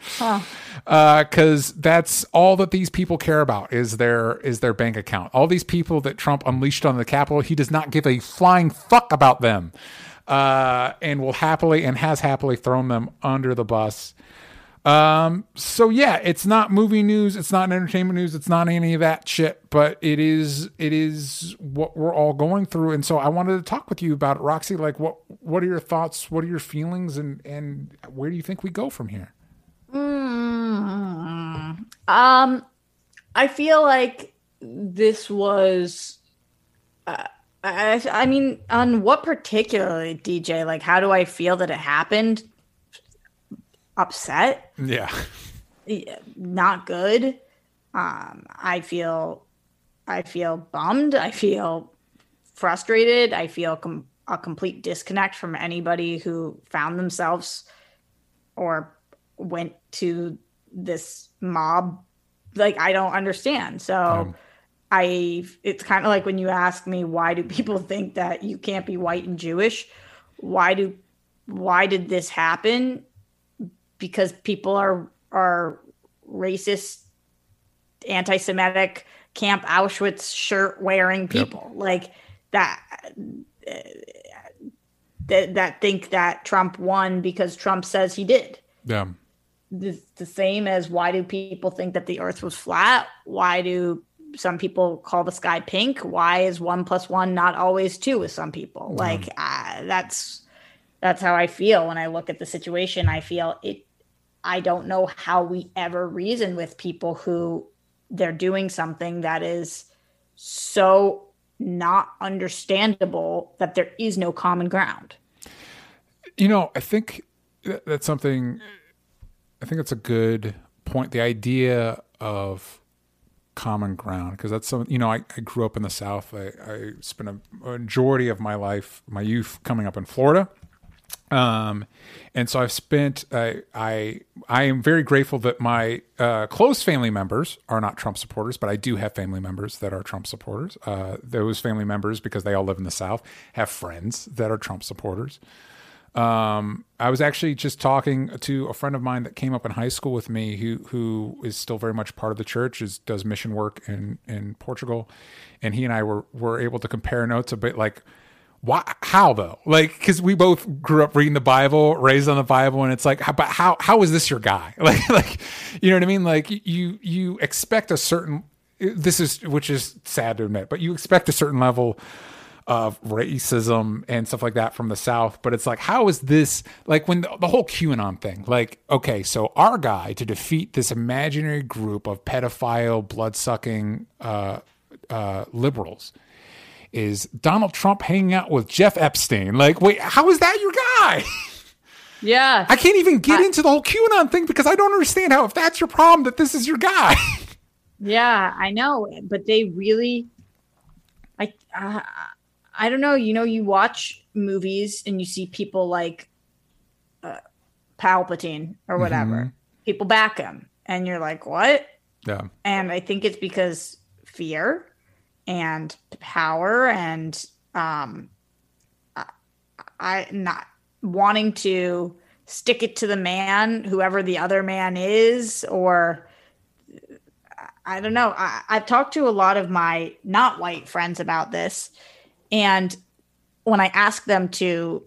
Huh. <laughs> Uh, because that's all that these people care about is their is their bank account. All these people that Trump unleashed on the Capitol, he does not give a flying fuck about them, uh, and will happily and has happily thrown them under the bus. Um, so yeah, it's not movie news, it's not entertainment news, it's not any of that shit, but it is it is what we're all going through. And so I wanted to talk with you about it, Roxy. Like what what are your thoughts? What are your feelings and and where do you think we go from here? Mm, um, I feel like this was. Uh, I, I mean, on what particularly, DJ? Like, how do I feel that it happened? Upset, Yeah. Not good. Um, I feel, I feel bummed. I feel frustrated. I feel com- a complete disconnect from anybody who found themselves or went to this mob. Like, I don't understand. So. Um, I it's kind of like when you ask me why do people <laughs> think that you can't be white and Jewish? Why do why did this happen? Because people are are racist, anti-Semitic, Camp Auschwitz shirt wearing people like that. That, that think that Trump won because Trump says he did Yeah. the, the same as why do people think that the earth was flat why do some people call the sky pink. Why is one plus one not always two with some people. Like uh, that's that's how i feel when i look at the situation. I feel it i don't know how we ever reason with people who they're doing something that is so not understandable that there is no common ground. You know, I think that's something, I think that's a good point. The idea of common ground, because that's some, you know, I, I grew up in the South. I, I spent a majority of my life, my youth coming up in Florida. Um, and so I've spent, I, I, I am very grateful that my uh, close family members are not Trump supporters, but I do have family members that are Trump supporters. Uh, those family members, because they all live in the South, have friends that are Trump supporters. Um, I was actually just talking to a friend of mine that came up in high school with me, who who is still very much part of the church, is does mission work in in Portugal, and he and I were were able to compare notes a bit, like why how though, like because we both grew up reading the Bible, raised on the Bible, and it's like, how, but how how is this your guy? <laughs> Like like you know what I mean? Like you you expect a certain this is which is sad to admit, but you expect a certain level of racism and stuff like that from the South. But it's like, how is this like when the, the whole QAnon thing? Like, okay, so our guy to defeat this imaginary group of pedophile, blood sucking uh, uh, liberals is Donald Trump hanging out with Jeff Epstein. Like, wait, how is that your guy? <laughs> yeah I can't even get into the whole QAnon thing because I don't understand how, if that's your problem, that this is your guy. <laughs> Yeah, I know, but they really, I, uh, I don't know. You know, you watch movies and you see people like uh, Palpatine or whatever. People back him, and you're like, what? yeah. And I think it's because fear and power and um, I, I not wanting to stick it to the man, whoever the other man is, or I don't know. I, I've talked to a lot of my not white friends about this. And when I ask them to,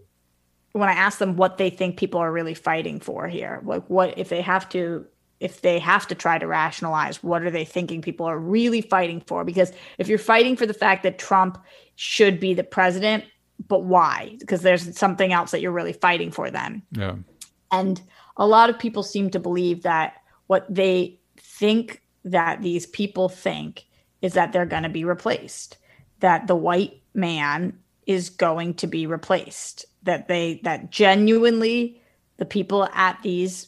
when I ask them what they think people are really fighting for here, like what if they have to, if they have to try to rationalize, what are they thinking people are really fighting for? Because if you're fighting for the fact that Trump should be the president, but why? Because there's something else that you're really fighting for then. Yeah. And a lot of people seem to believe that what they think that these people think is that they're going to be replaced, that the white man is going to be replaced, that they, that genuinely the people at these,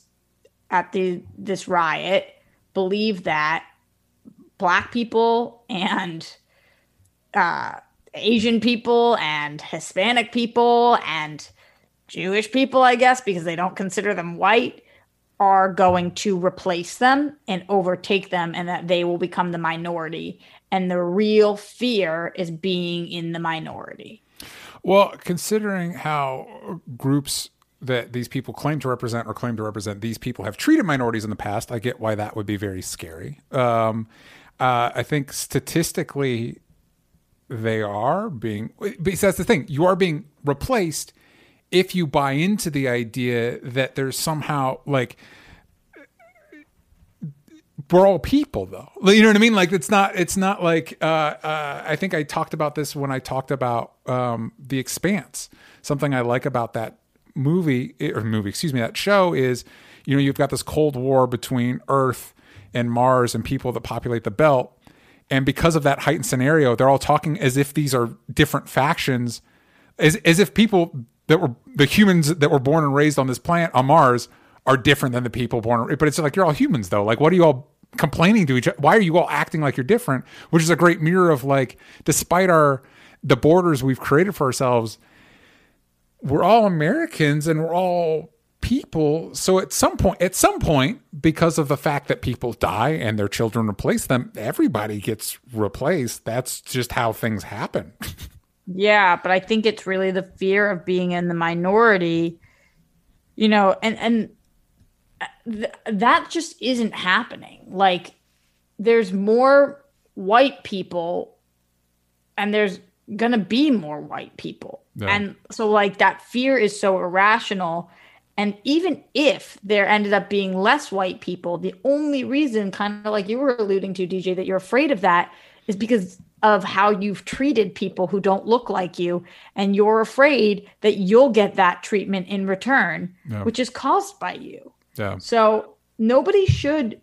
at the, this riot believe that black people and, uh, Asian people and Hispanic people and Jewish people, I guess, because they don't consider them white, are going to replace them and overtake them, and that they will become the minority. And the real fear is being in the minority. Well, considering how groups that these people claim to represent or claim to represent these people have treated minorities in the past, I get why that would be very scary. Um, uh, I think statistically, they are being because that's the thing you are being replaced if you buy into the idea that there's somehow like we're all people though you know what i mean like it's not it's not like uh, uh, i think i talked about this when i talked about um, the expanse something i like about that movie or movie excuse me that show is you know you've got this cold war between earth and mars and people that populate the belt and because of that heightened scenario, they're all talking as if these are different factions, as, as if people that were the humans that were born and raised on this planet on Mars are different than the people born. But it's like you're all humans though. Like, what are you all complaining to each other? Why are you all acting like you're different? Which is a great mirror of like, despite our the borders we've created for ourselves, we're all Americans and we're all people so at some point at some point because of the fact that people die and their children replace them everybody gets replaced that's just how things happen yeah but i think it's really the fear of being in the minority you know and and th- that just isn't happening like there's more white people and there's gonna be more white people yeah. and so like that fear is so irrational and even if there ended up being less white people, the only reason, kind of like you were alluding to, DJ, that you're afraid of that is because of how you've treated people who don't look like you. And you're afraid that you'll get that treatment in return, yeah. which is caused by you. Yeah. So nobody should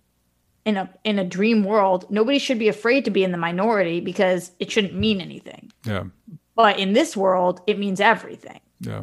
in a in a dream world, nobody should be afraid to be in the minority because it shouldn't mean anything. Yeah. But in this world, it means everything. Yeah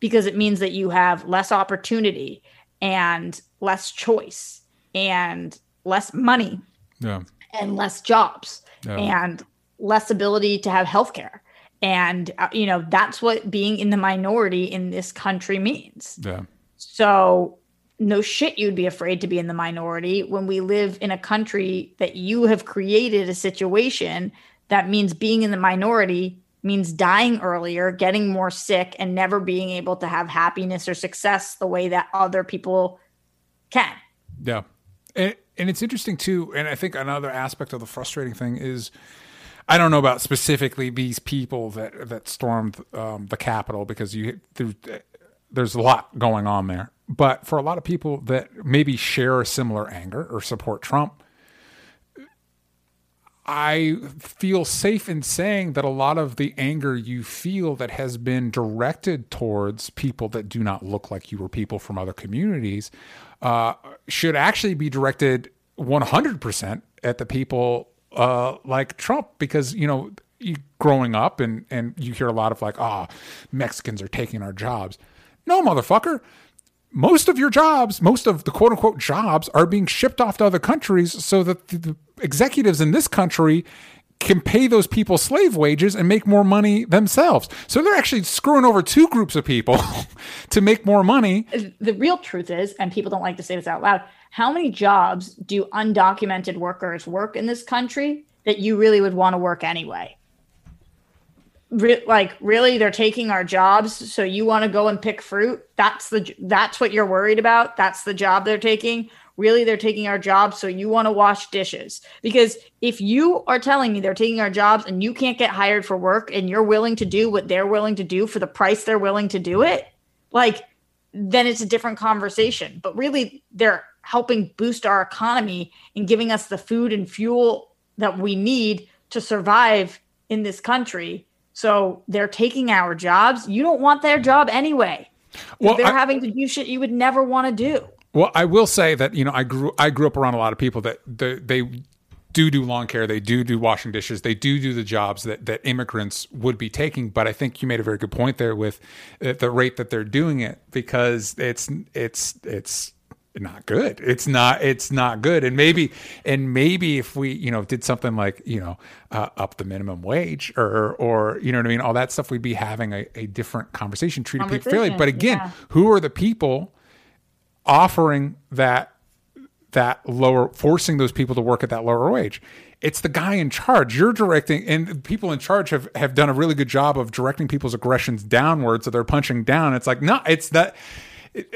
because it means that you have less opportunity and less choice and less money yeah. and less jobs yeah. and less ability to have health care and uh, you know that's what being in the minority in this country means yeah so no shit you'd be afraid to be in the minority when we live in a country that you have created a situation that means being in the minority means dying earlier, getting more sick, and never being able to have happiness or success the way that other people can. Yeah. And, and it's interesting too. And I think another aspect of the frustrating thing is I don't know about specifically these people that, that stormed um, the Capitol because you, there, there's a lot going on there. But for a lot of people that maybe share a similar anger or support Trump, I feel safe in saying that a lot of the anger you feel that has been directed towards people that do not look like you or people from other communities uh, should actually be directed 100% at the people uh, like Trump because, you know, you, growing up and, and you hear a lot of like, ah, oh, Mexicans are taking our jobs. No, motherfucker most of your jobs, most of the quote unquote jobs are being shipped off to other countries so that the executives in this country can pay those people slave wages and make more money themselves. So they're actually screwing over two groups of people <laughs> to make more money. The real truth is, and people don't like to say this out loud, how many jobs do undocumented workers work in this country that you really would want to work anyway? Re- like really they're taking our jobs so you want to go and pick fruit? That's the that's what you're worried about? That's the job they're taking? Really they're taking our jobs so you want to wash dishes? Because if you are telling me they're taking our jobs and you can't get hired for work and you're willing to do what they're willing to do for the price they're willing to do it like then it's a different conversation. But really they're helping boost our economy and giving us the food and fuel that we need to survive in this country so they're taking our jobs. You don't want their job anyway. Well, they're I, having to do shit you would never want to do. Well, I will say that you know I grew I grew up around a lot of people that they, they do do lawn care, they do do washing dishes, they do do the jobs that that immigrants would be taking. But I think you made a very good point there with uh, the rate that they're doing it because it's it's it's not good. It's not it's not good. And maybe and maybe if we you know did something like you know uh, up the minimum wage or or you know what I mean, all that stuff, we'd be having a, a different conversation, treating people fairly. But again, yeah. who are the people offering that that lower forcing those people to work at that lower wage it's the guy in charge you're directing and people in charge have have done a really good job of directing people's aggressions downwards so they're punching down it's like no it's that it-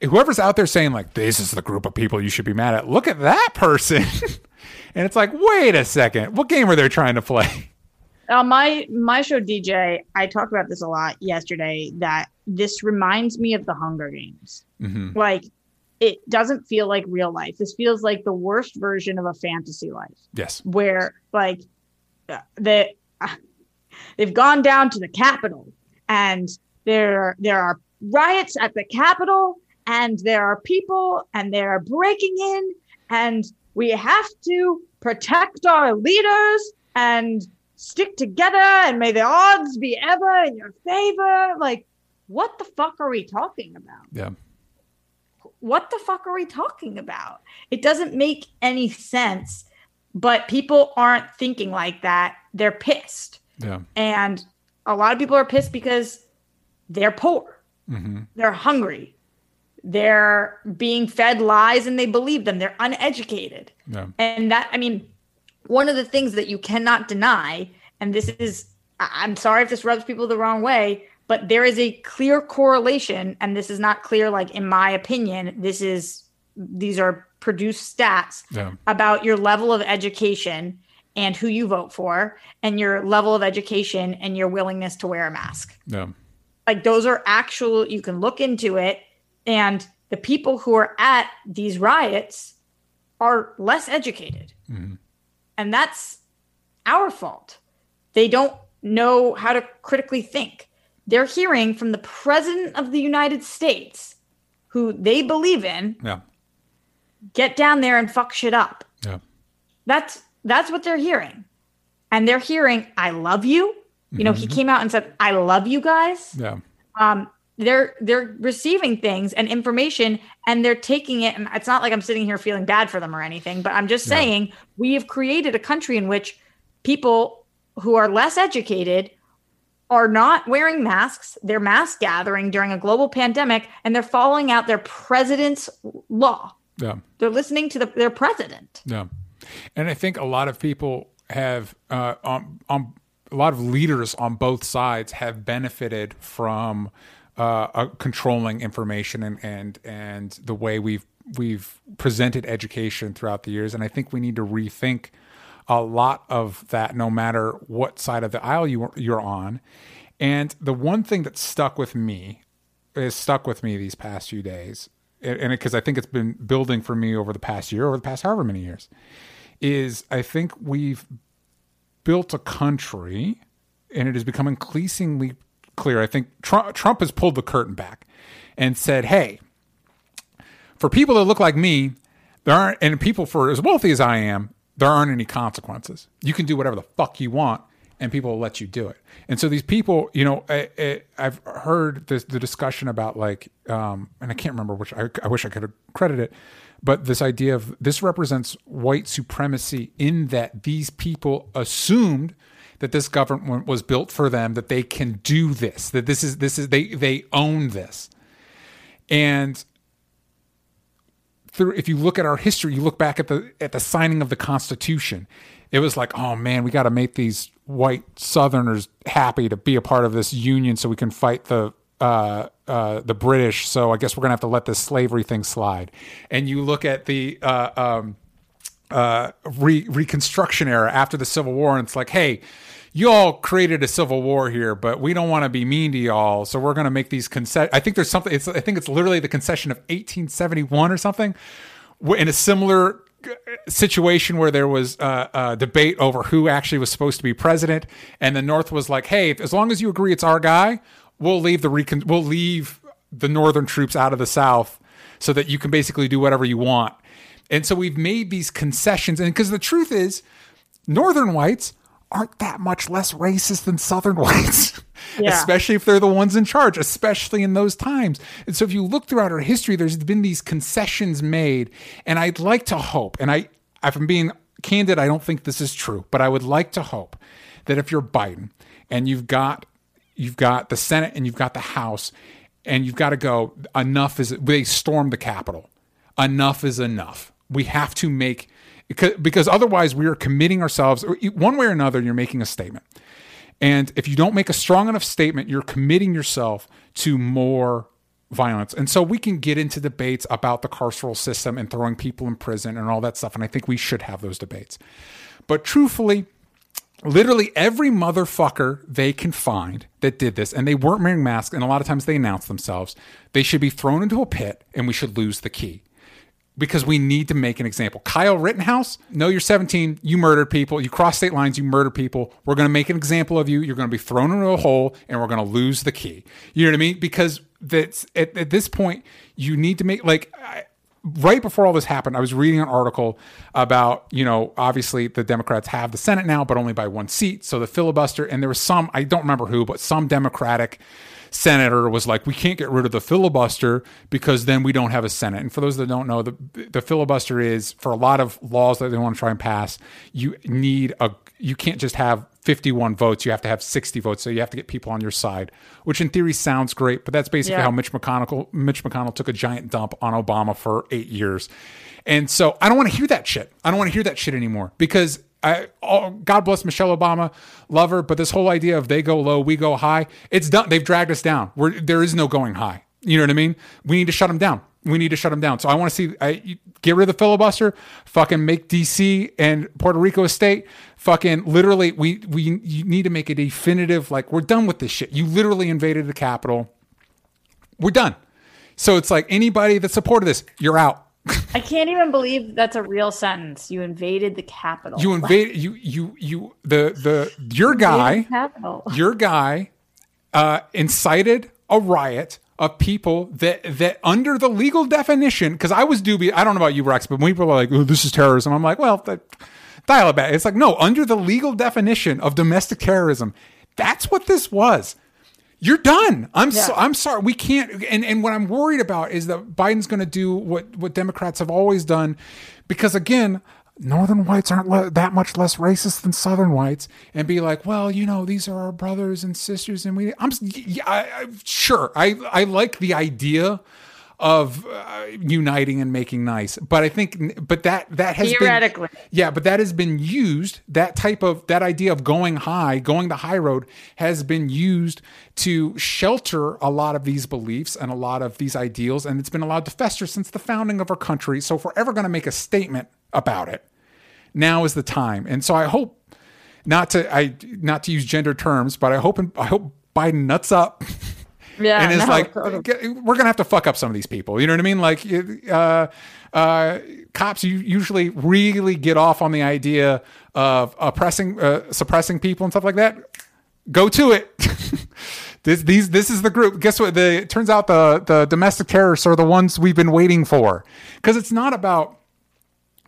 it- whoever's out there saying like this is the group of people you should be mad at look at that person <laughs> and it's like wait a second what game are they trying to play on my my show DJ, I talked about this a lot yesterday. That this reminds me of the Hunger Games. Mm-hmm. Like, it doesn't feel like real life. This feels like the worst version of a fantasy life, yes where like uh, they uh, they've gone down to the Capitol, and there there are riots at the Capitol, and there are people, and they're breaking in, and we have to protect our leaders and stick together and may the odds be ever in your favor. Like, what the fuck are we talking about? yeah What the fuck are we talking about? It doesn't make any sense, but people aren't thinking like that. They're pissed. yeah And a lot of people are pissed because they're poor, Mm-hmm. they're hungry, they're being fed lies and they believe them, they're uneducated. yeah. And that, I mean, one of the things that you cannot deny, and this is, I'm sorry if this rubs people the wrong way, but there is a clear correlation, and this is not clear, like in my opinion, this is, these are produced stats Yeah. about your level of education and who you vote for, and your level of education and your willingness to wear a mask. Yeah like those are actual you can look into it. And the people who are at these riots are less educated. Mm-hmm. And that's our fault. They don't know how to critically think. They're hearing from the president of the united states who they believe in yeah. get down there and fuck shit up. Yeah. That's that's what they're hearing. And they're hearing i love you you know he came out and said i love you guys. Yeah. Um they're they're receiving things and information and they're taking it. And it's not like i'm sitting here feeling bad for them or anything but i'm just saying we have created a country in which people who are less educated are not wearing masks. They're mask gathering during a global pandemic and they're following out their president's law. Yeah. They're listening to the, their president. Yeah, and I think a lot of people have uh, on, on a lot of leaders on both sides have benefited from uh, controlling information and and and the way we've we've presented education throughout the years. And I think we need to rethink a lot of that, no matter what side of the aisle you you're on. And the one thing that stuck with me is stuck with me these past few days, and because I think it's been building for me over the past year, over the past however many years, is I think we've built a country, and it has become increasingly clear. I think Trump, Trump has pulled the curtain back and said, "Hey, for people that look like me, there aren't, and people for as wealthy as I am, there aren't any consequences. You can do whatever the fuck you want, and people will let you do it. And so these people, you know, I, I've heard this, the discussion about like, um, and I can't remember which. I, I wish I could have credited it, but this idea of this represents white supremacy in that these people assumed that this government was built for them, that they can do this, that this is this is they they own this, and through if you look at our history, you look back at the at the signing of the Constitution, it was like, oh man, we got to make these white Southerners happy to be a part of this union, so we can fight the uh, uh, the British. So I guess we're gonna have to let this slavery thing slide. And you look at the uh, um, uh, re- Reconstruction era after the Civil War, and it's like, hey, you all created a civil war here, but we don't want to be mean to y'all, so we're going to make these concessions. I think there's something. It's I think it's literally the concession of 1871 or something, in a similar situation where there was uh, a debate over who actually was supposed to be president, and the North was like, hey, as long as you agree it's our guy, we'll leave the recon- we'll leave the Northern troops out of the South so that you can basically do whatever you want. And so we've made these concessions. And because the truth is, Northern whites aren't that much less racist than Southern <laughs> whites, Yeah. especially if they're the ones in charge, especially in those times. And so if you look throughout our history, there's been these concessions made. And I'd like to hope, and I, if I'm being candid, I don't think this is true, but I would like to hope that if you're Biden and you've got you've got the Senate and you've got the House, and you've got to go. Enough is they stormed the Capitol. Enough is enough. We have to make because, otherwise we are committing ourselves one way or another. You're making a statement, and if you don't make a strong enough statement, you're committing yourself to more violence. And so we can get into debates about the carceral system and throwing people in prison and all that stuff. And I think we should have those debates. But truthfully, literally every motherfucker they can find that did this, and they weren't wearing masks, and a lot of times they announced themselves, they should be thrown into a pit and we should lose the key. Because we need to make an example. Kyle Rittenhouse, no, you're 17. You murdered people. You cross state lines. You murdered people. We're going to make an example of you. You're going to be thrown into a hole and we're going to lose the key. You know what I mean? Because that's at, at this point, you need to make, like, I, right before all this happened, I was reading an article about, you know, obviously the Democrats have the Senate now, but only by one seat. So the filibuster, and there was some, I don't remember who, but some Democratic senator was like, we can't get rid of the filibuster because then we don't have a Senate. And for those that don't know, the, the filibuster is for a lot of laws that they want to try and pass, you need a, you can't just have 51 votes. You have to have 60 votes. So you have to get people on your side, which in theory sounds great, but that's basically Yeah. how Mitch McConnell Mitch McConnell took a giant dump on Obama for eight years. And so I don't want to hear that shit. I don't want to hear that shit anymore because I, oh, God bless Michelle Obama, love her, but this whole idea of they go low, we go high, it's done. They've dragged us down. We're, there is no going high. You know what I mean? We need to shut them down. We need to shut them down. So I want to see I, get rid of the filibuster, fucking make DC and Puerto Rico a state. Fucking literally, we we you need to make a definitive like we're done with this shit. You literally invaded the Capitol. We're done. So it's like anybody that supported this, you're out. I can't even believe that's a real sentence. You invaded the Capitol. You invade you you you the the your guy <laughs> your guy uh, incited a riot of people that that under the legal definition because I was dubious. I don't know about you, Rex, but when people are like, "Oh, this is terrorism," I'm like, "Well, that, dial it back." It's like, no, under the legal definition of domestic terrorism, that's what this was. You're done. I'm so, I'm sorry. We can't. And and what I'm worried about is that Biden's going to do what what Democrats have always done, because again, Northern whites aren't le- that much less racist than Southern whites, and be like, well, you know, these are our brothers and sisters, and we. I'm yeah, I, I, sure. I I like the idea of uh, uniting and making nice, but I think, but that that has been- yeah, but that has been used. That type of that idea of going high, going the high road, has been used to shelter a lot of these beliefs and a lot of these ideals, and it's been allowed to fester since the founding of our country. So, if we're ever going to make a statement about it, now is the time. And so, I hope not to I not to use gender terms, but I hope I hope Biden nuts up. <laughs> Yeah, and it's no, like totally. we're gonna have to fuck up some of these people. You know what I mean? Like, uh, uh, cops you usually really get off on the idea of oppressing, uh, suppressing people and stuff like that. Go to it. <laughs> this these this is the group. Guess what? The it turns out the the domestic terrorists are the ones we've been waiting for because it's not about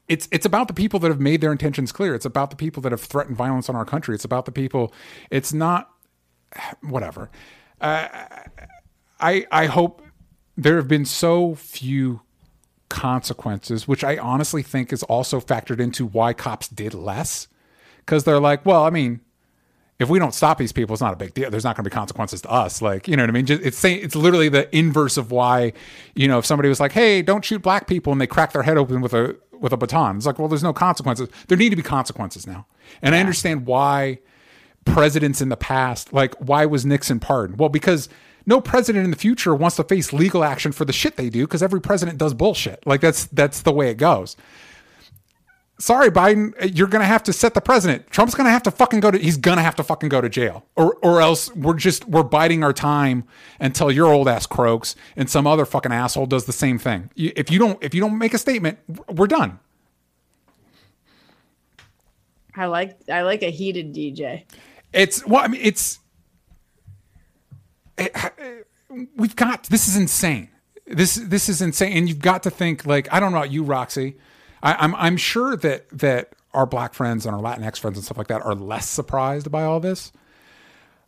it's it's about the people that have made their intentions clear. It's about the people that have threatened violence on our country. It's about the people. It's not <sighs> whatever. Uh, I I hope there have been so few consequences, which I honestly think is also factored into why cops did less, because they're like, well, I mean, if we don't stop these people, it's not a big deal. There's not going to be consequences to us. Like, you know what I mean? Just, it's it's literally the inverse of why, you know, if somebody was like, "Hey, don't shoot black people," and they crack their head open with a with a baton, it's like, well, there's no consequences. There need to be consequences now, and I understand why presidents in the past, like why was Nixon pardoned? Well, because no president in the future wants to face legal action for the shit they do, because every president does bullshit. Like that's that's the way it goes sorry, Biden, you're to have to set the president. Trump's to have to fucking go to, he's to have to fucking go to jail or, or else we're just, we're biding our time until your old ass croaks and some other fucking asshole does the same thing. If you don't, if you don't make a statement, we're done. I like I like a heated DJ. It's, well, I mean, it's, eh, it, eh, we've got, this is insane. this this is insane, and you've got to think like I don't know about you, Roxy. I, I'm I'm sure that that our black friends and our Latinx friends and stuff like that are less surprised by all this.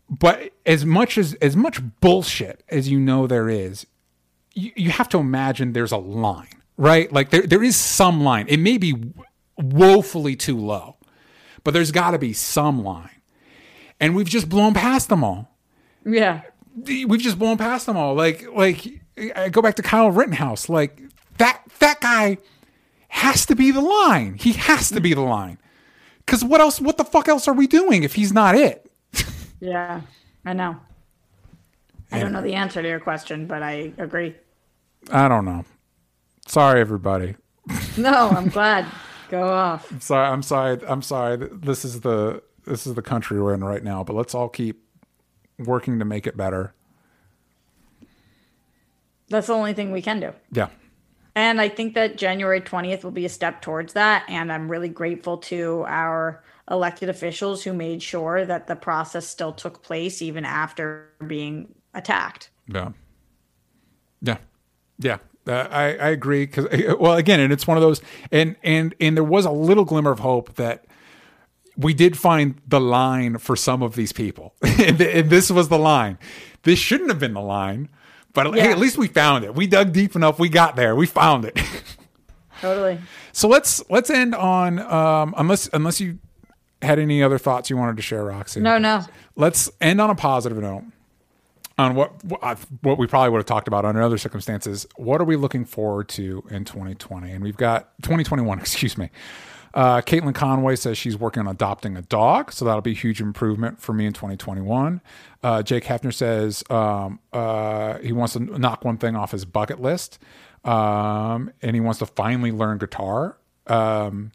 But as much as as much bullshit as you know there is, you, you have to imagine there's a line, right? Like there there is some line. It may be woefully too low, but there's got to be some line, and we've just blown past them all Yeah. we've just blown past them all. Like, like I go back to Kyle Rittenhouse. Like that that guy has to be the line. He has to be the line. Because what else? What the fuck else are we doing if he's not it? <laughs> Yeah. I know. I don't know the answer to your question, but I agree. I don't know. Sorry, everybody. No, I'm glad. Go off. <laughs> I'm sorry. I'm sorry. I'm sorry. This is the this is the country we're in right now. But let's all keep working to make it better. That's the only thing we can do. Yeah. And I think that January 20th will be a step towards that. And I'm really grateful to our elected officials who made sure that the process still took place even after being attacked. Yeah. Yeah. Yeah. Uh, I, I agree because <laughs> well again and it's one of those and and and there was a little glimmer of hope that we did find the line for some of these people <laughs> and, this was the line this shouldn't have been the line but hey at least we found it we dug deep enough we got there we found it <laughs> Totally. so let's let's end on um unless unless you had any other thoughts you wanted to share roxy No, no. let's end on a positive note on what what what we probably would have talked about under other circumstances. What are we looking forward to in 2020? And we've got 2021. <laughs> Excuse me. Uh, Caitlin Conway says she's working on adopting a dog, so that'll be a huge improvement for me in 2021. Uh, Jake Hefner says um, uh, he wants to knock one thing off his bucket list, um, and he wants to finally learn guitar. Um,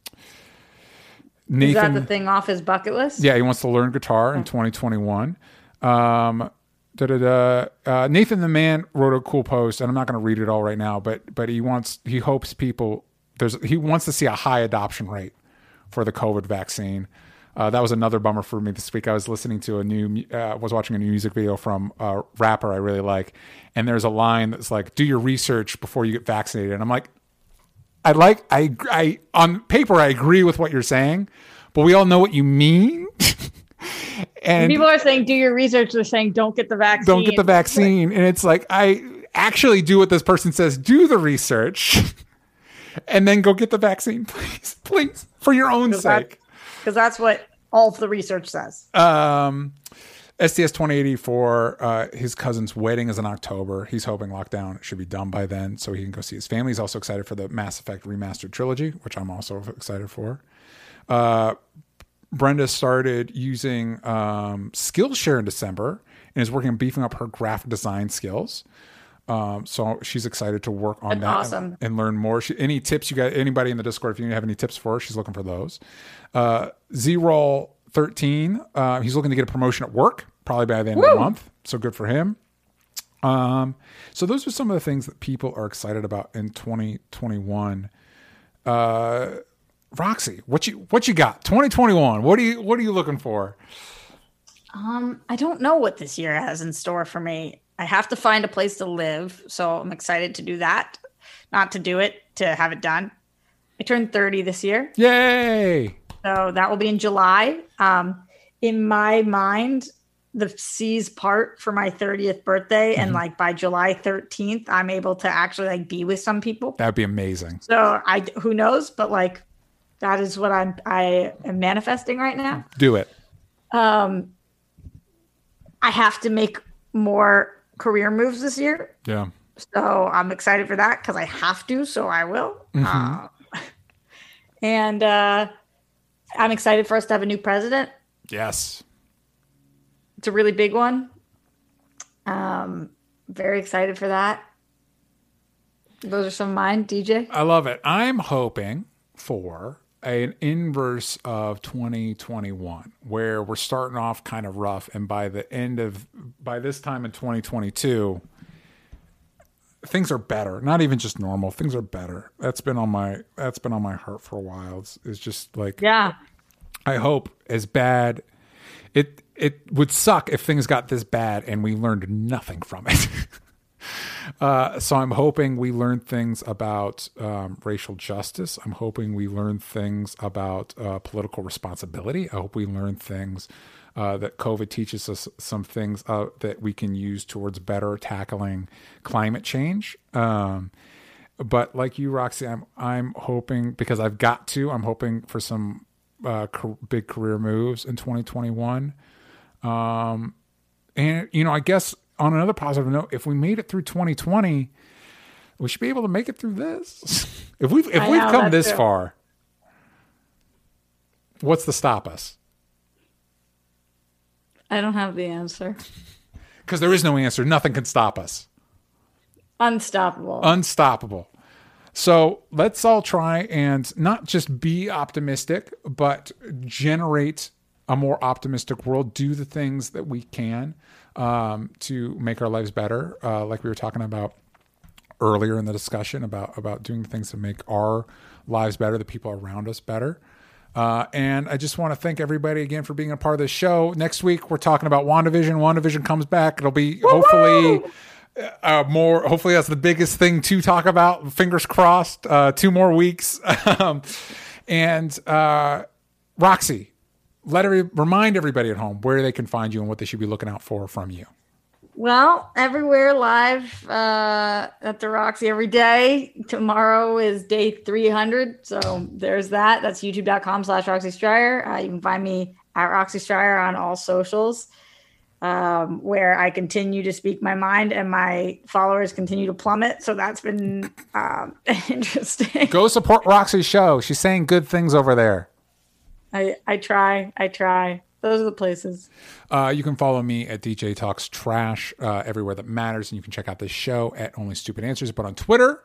Is that the thing off his bucket list? yeah, he wants to learn guitar in 2021. Um, da, da, da. Uh, Nathan the man wrote a cool post, and I'm not going to read it all right now, but but he wants he hopes people there's he wants to see a high adoption rate for the COVID vaccine. Uh, that was another bummer for me this week. I was listening to a new, uh, was watching a new music video from a rapper I really like, and there's a line that's like, "Do your research before you get vaccinated." And I'm like, I like I I on paper I agree with what you're saying, but we all know what you mean. <laughs> and People are saying, do your research. They're saying, don't get the vaccine. don't get the vaccine. And it's like I actually do what this person says, do the research <laughs> and then go get the vaccine, <laughs> please. Please. For your own sake. Because that's what all of the research says. Um STS 2084, uh, his cousin's wedding is in October. He's hoping lockdown should be done by then so he can go see his family. He's also excited for the Mass Effect remastered trilogy, which I'm also excited for. Uh, Brenda started using um, Skillshare in December and is working on beefing up her graphic design skills. Um, so she's excited to work on That's that awesome. and, and learn more. She, any tips you got? Anybody in the Discord? If you have any tips for her, she's looking for those. Uh, Z-Roll thirteen. Uh, he's looking to get a promotion at work, probably by the end of the month. So good for him. Um, so those are some of the things that people are excited about in 2021. Uh, Roxy, what you what you got? 2021. What are you what are you looking for? Um, I don't know what this year has in store for me. I have to find a place to live, so I'm excited to do that. Not to do it, to have it done. I turned 30 this year, Yay! so that will be in July. Um, in my mind, the C's part for my 30th birthday, and like by July 13th, I'm able to actually like be with some people. That'd be amazing. So I who knows, but like that is what I'm I am manifesting right now. Do it. Um, I have to make more career moves this year. Yeah. So I'm excited for that because I have to, so I will. Uh, <laughs> and uh, I'm excited for us to have a new president. Yes. It's a really big one. Um, very excited for that. Those are some of mine, DJ. I love it. I'm hoping for an inverse of 2021 where we're starting off kind of rough and by the end of by this time in 2022 things are better not even just normal things are better that's been on my that's been on my heart for a while it's, it's just like Yeah. I hope as bad it it would suck if things got this bad and we learned nothing from it. <laughs> Uh, so I'm hoping we learn things about um, racial justice. I'm hoping we learn things about uh, political responsibility. I hope we learn things uh, that COVID teaches us some things uh, that we can use towards better tackling climate change. Um, but like you, Roxy, I'm I'm hoping because I've got to. I'm hoping for some uh, big career moves in 2021. Um, and you know, I guess on another positive note, if we made it through 2020, we should be able to make it through this. <laughs> if we've if I we've know, come this true. far, what's to stop us? I don't have the answer. Because there is no answer. Nothing can stop us. Unstoppable. Unstoppable. So let's all try and not just be optimistic, but generate a more optimistic world. Do the things that we can um, to make our lives better, uh, like we were talking about earlier in the discussion about about doing things to make our lives better, the people around us better. Uh, and I just want to thank everybody again for being a part of this show. Next week we're talking about WandaVision. WandaVision comes back. It'll be hopefully uh, more. Hopefully that's the biggest thing to talk about. Fingers crossed. Uh, two more weeks. <laughs> um, and uh, Roxy, let every remind everybody at home where they can find you and what they should be looking out for from you. Well, everywhere live uh, at the Roxy every day. Tomorrow is day 300. So there's that. That's youtube.com slash Roxy Striar. Uh, you can find me at Roxy Striar on all socials, um, where I continue to speak my mind and my followers continue to plummet. So that's been um, <laughs> interesting. Go support Roxy's show. She's saying good things over there. I, I try. I try. Those are the places. Uh, you can follow me at DJ Talks Trash uh, everywhere that matters, and you can check out this show at Only Stupid Answers. But on Twitter,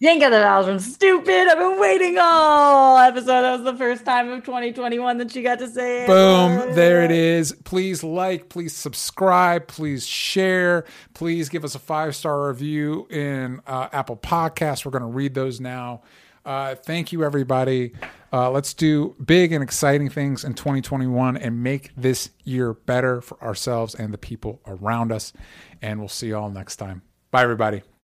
You ain't got the vowels from stupid. I've been waiting all episode. That was the first time of 2021 that she got to say it. boom, there it is. Please like, please subscribe, please share, please give us a five star review in uh, Apple Podcasts. We're going to read those now. Uh, thank you, everybody. Uh, let's do big and exciting things in 2021 and make this year better for ourselves and the people around us. And we'll see you all next time. Bye, everybody.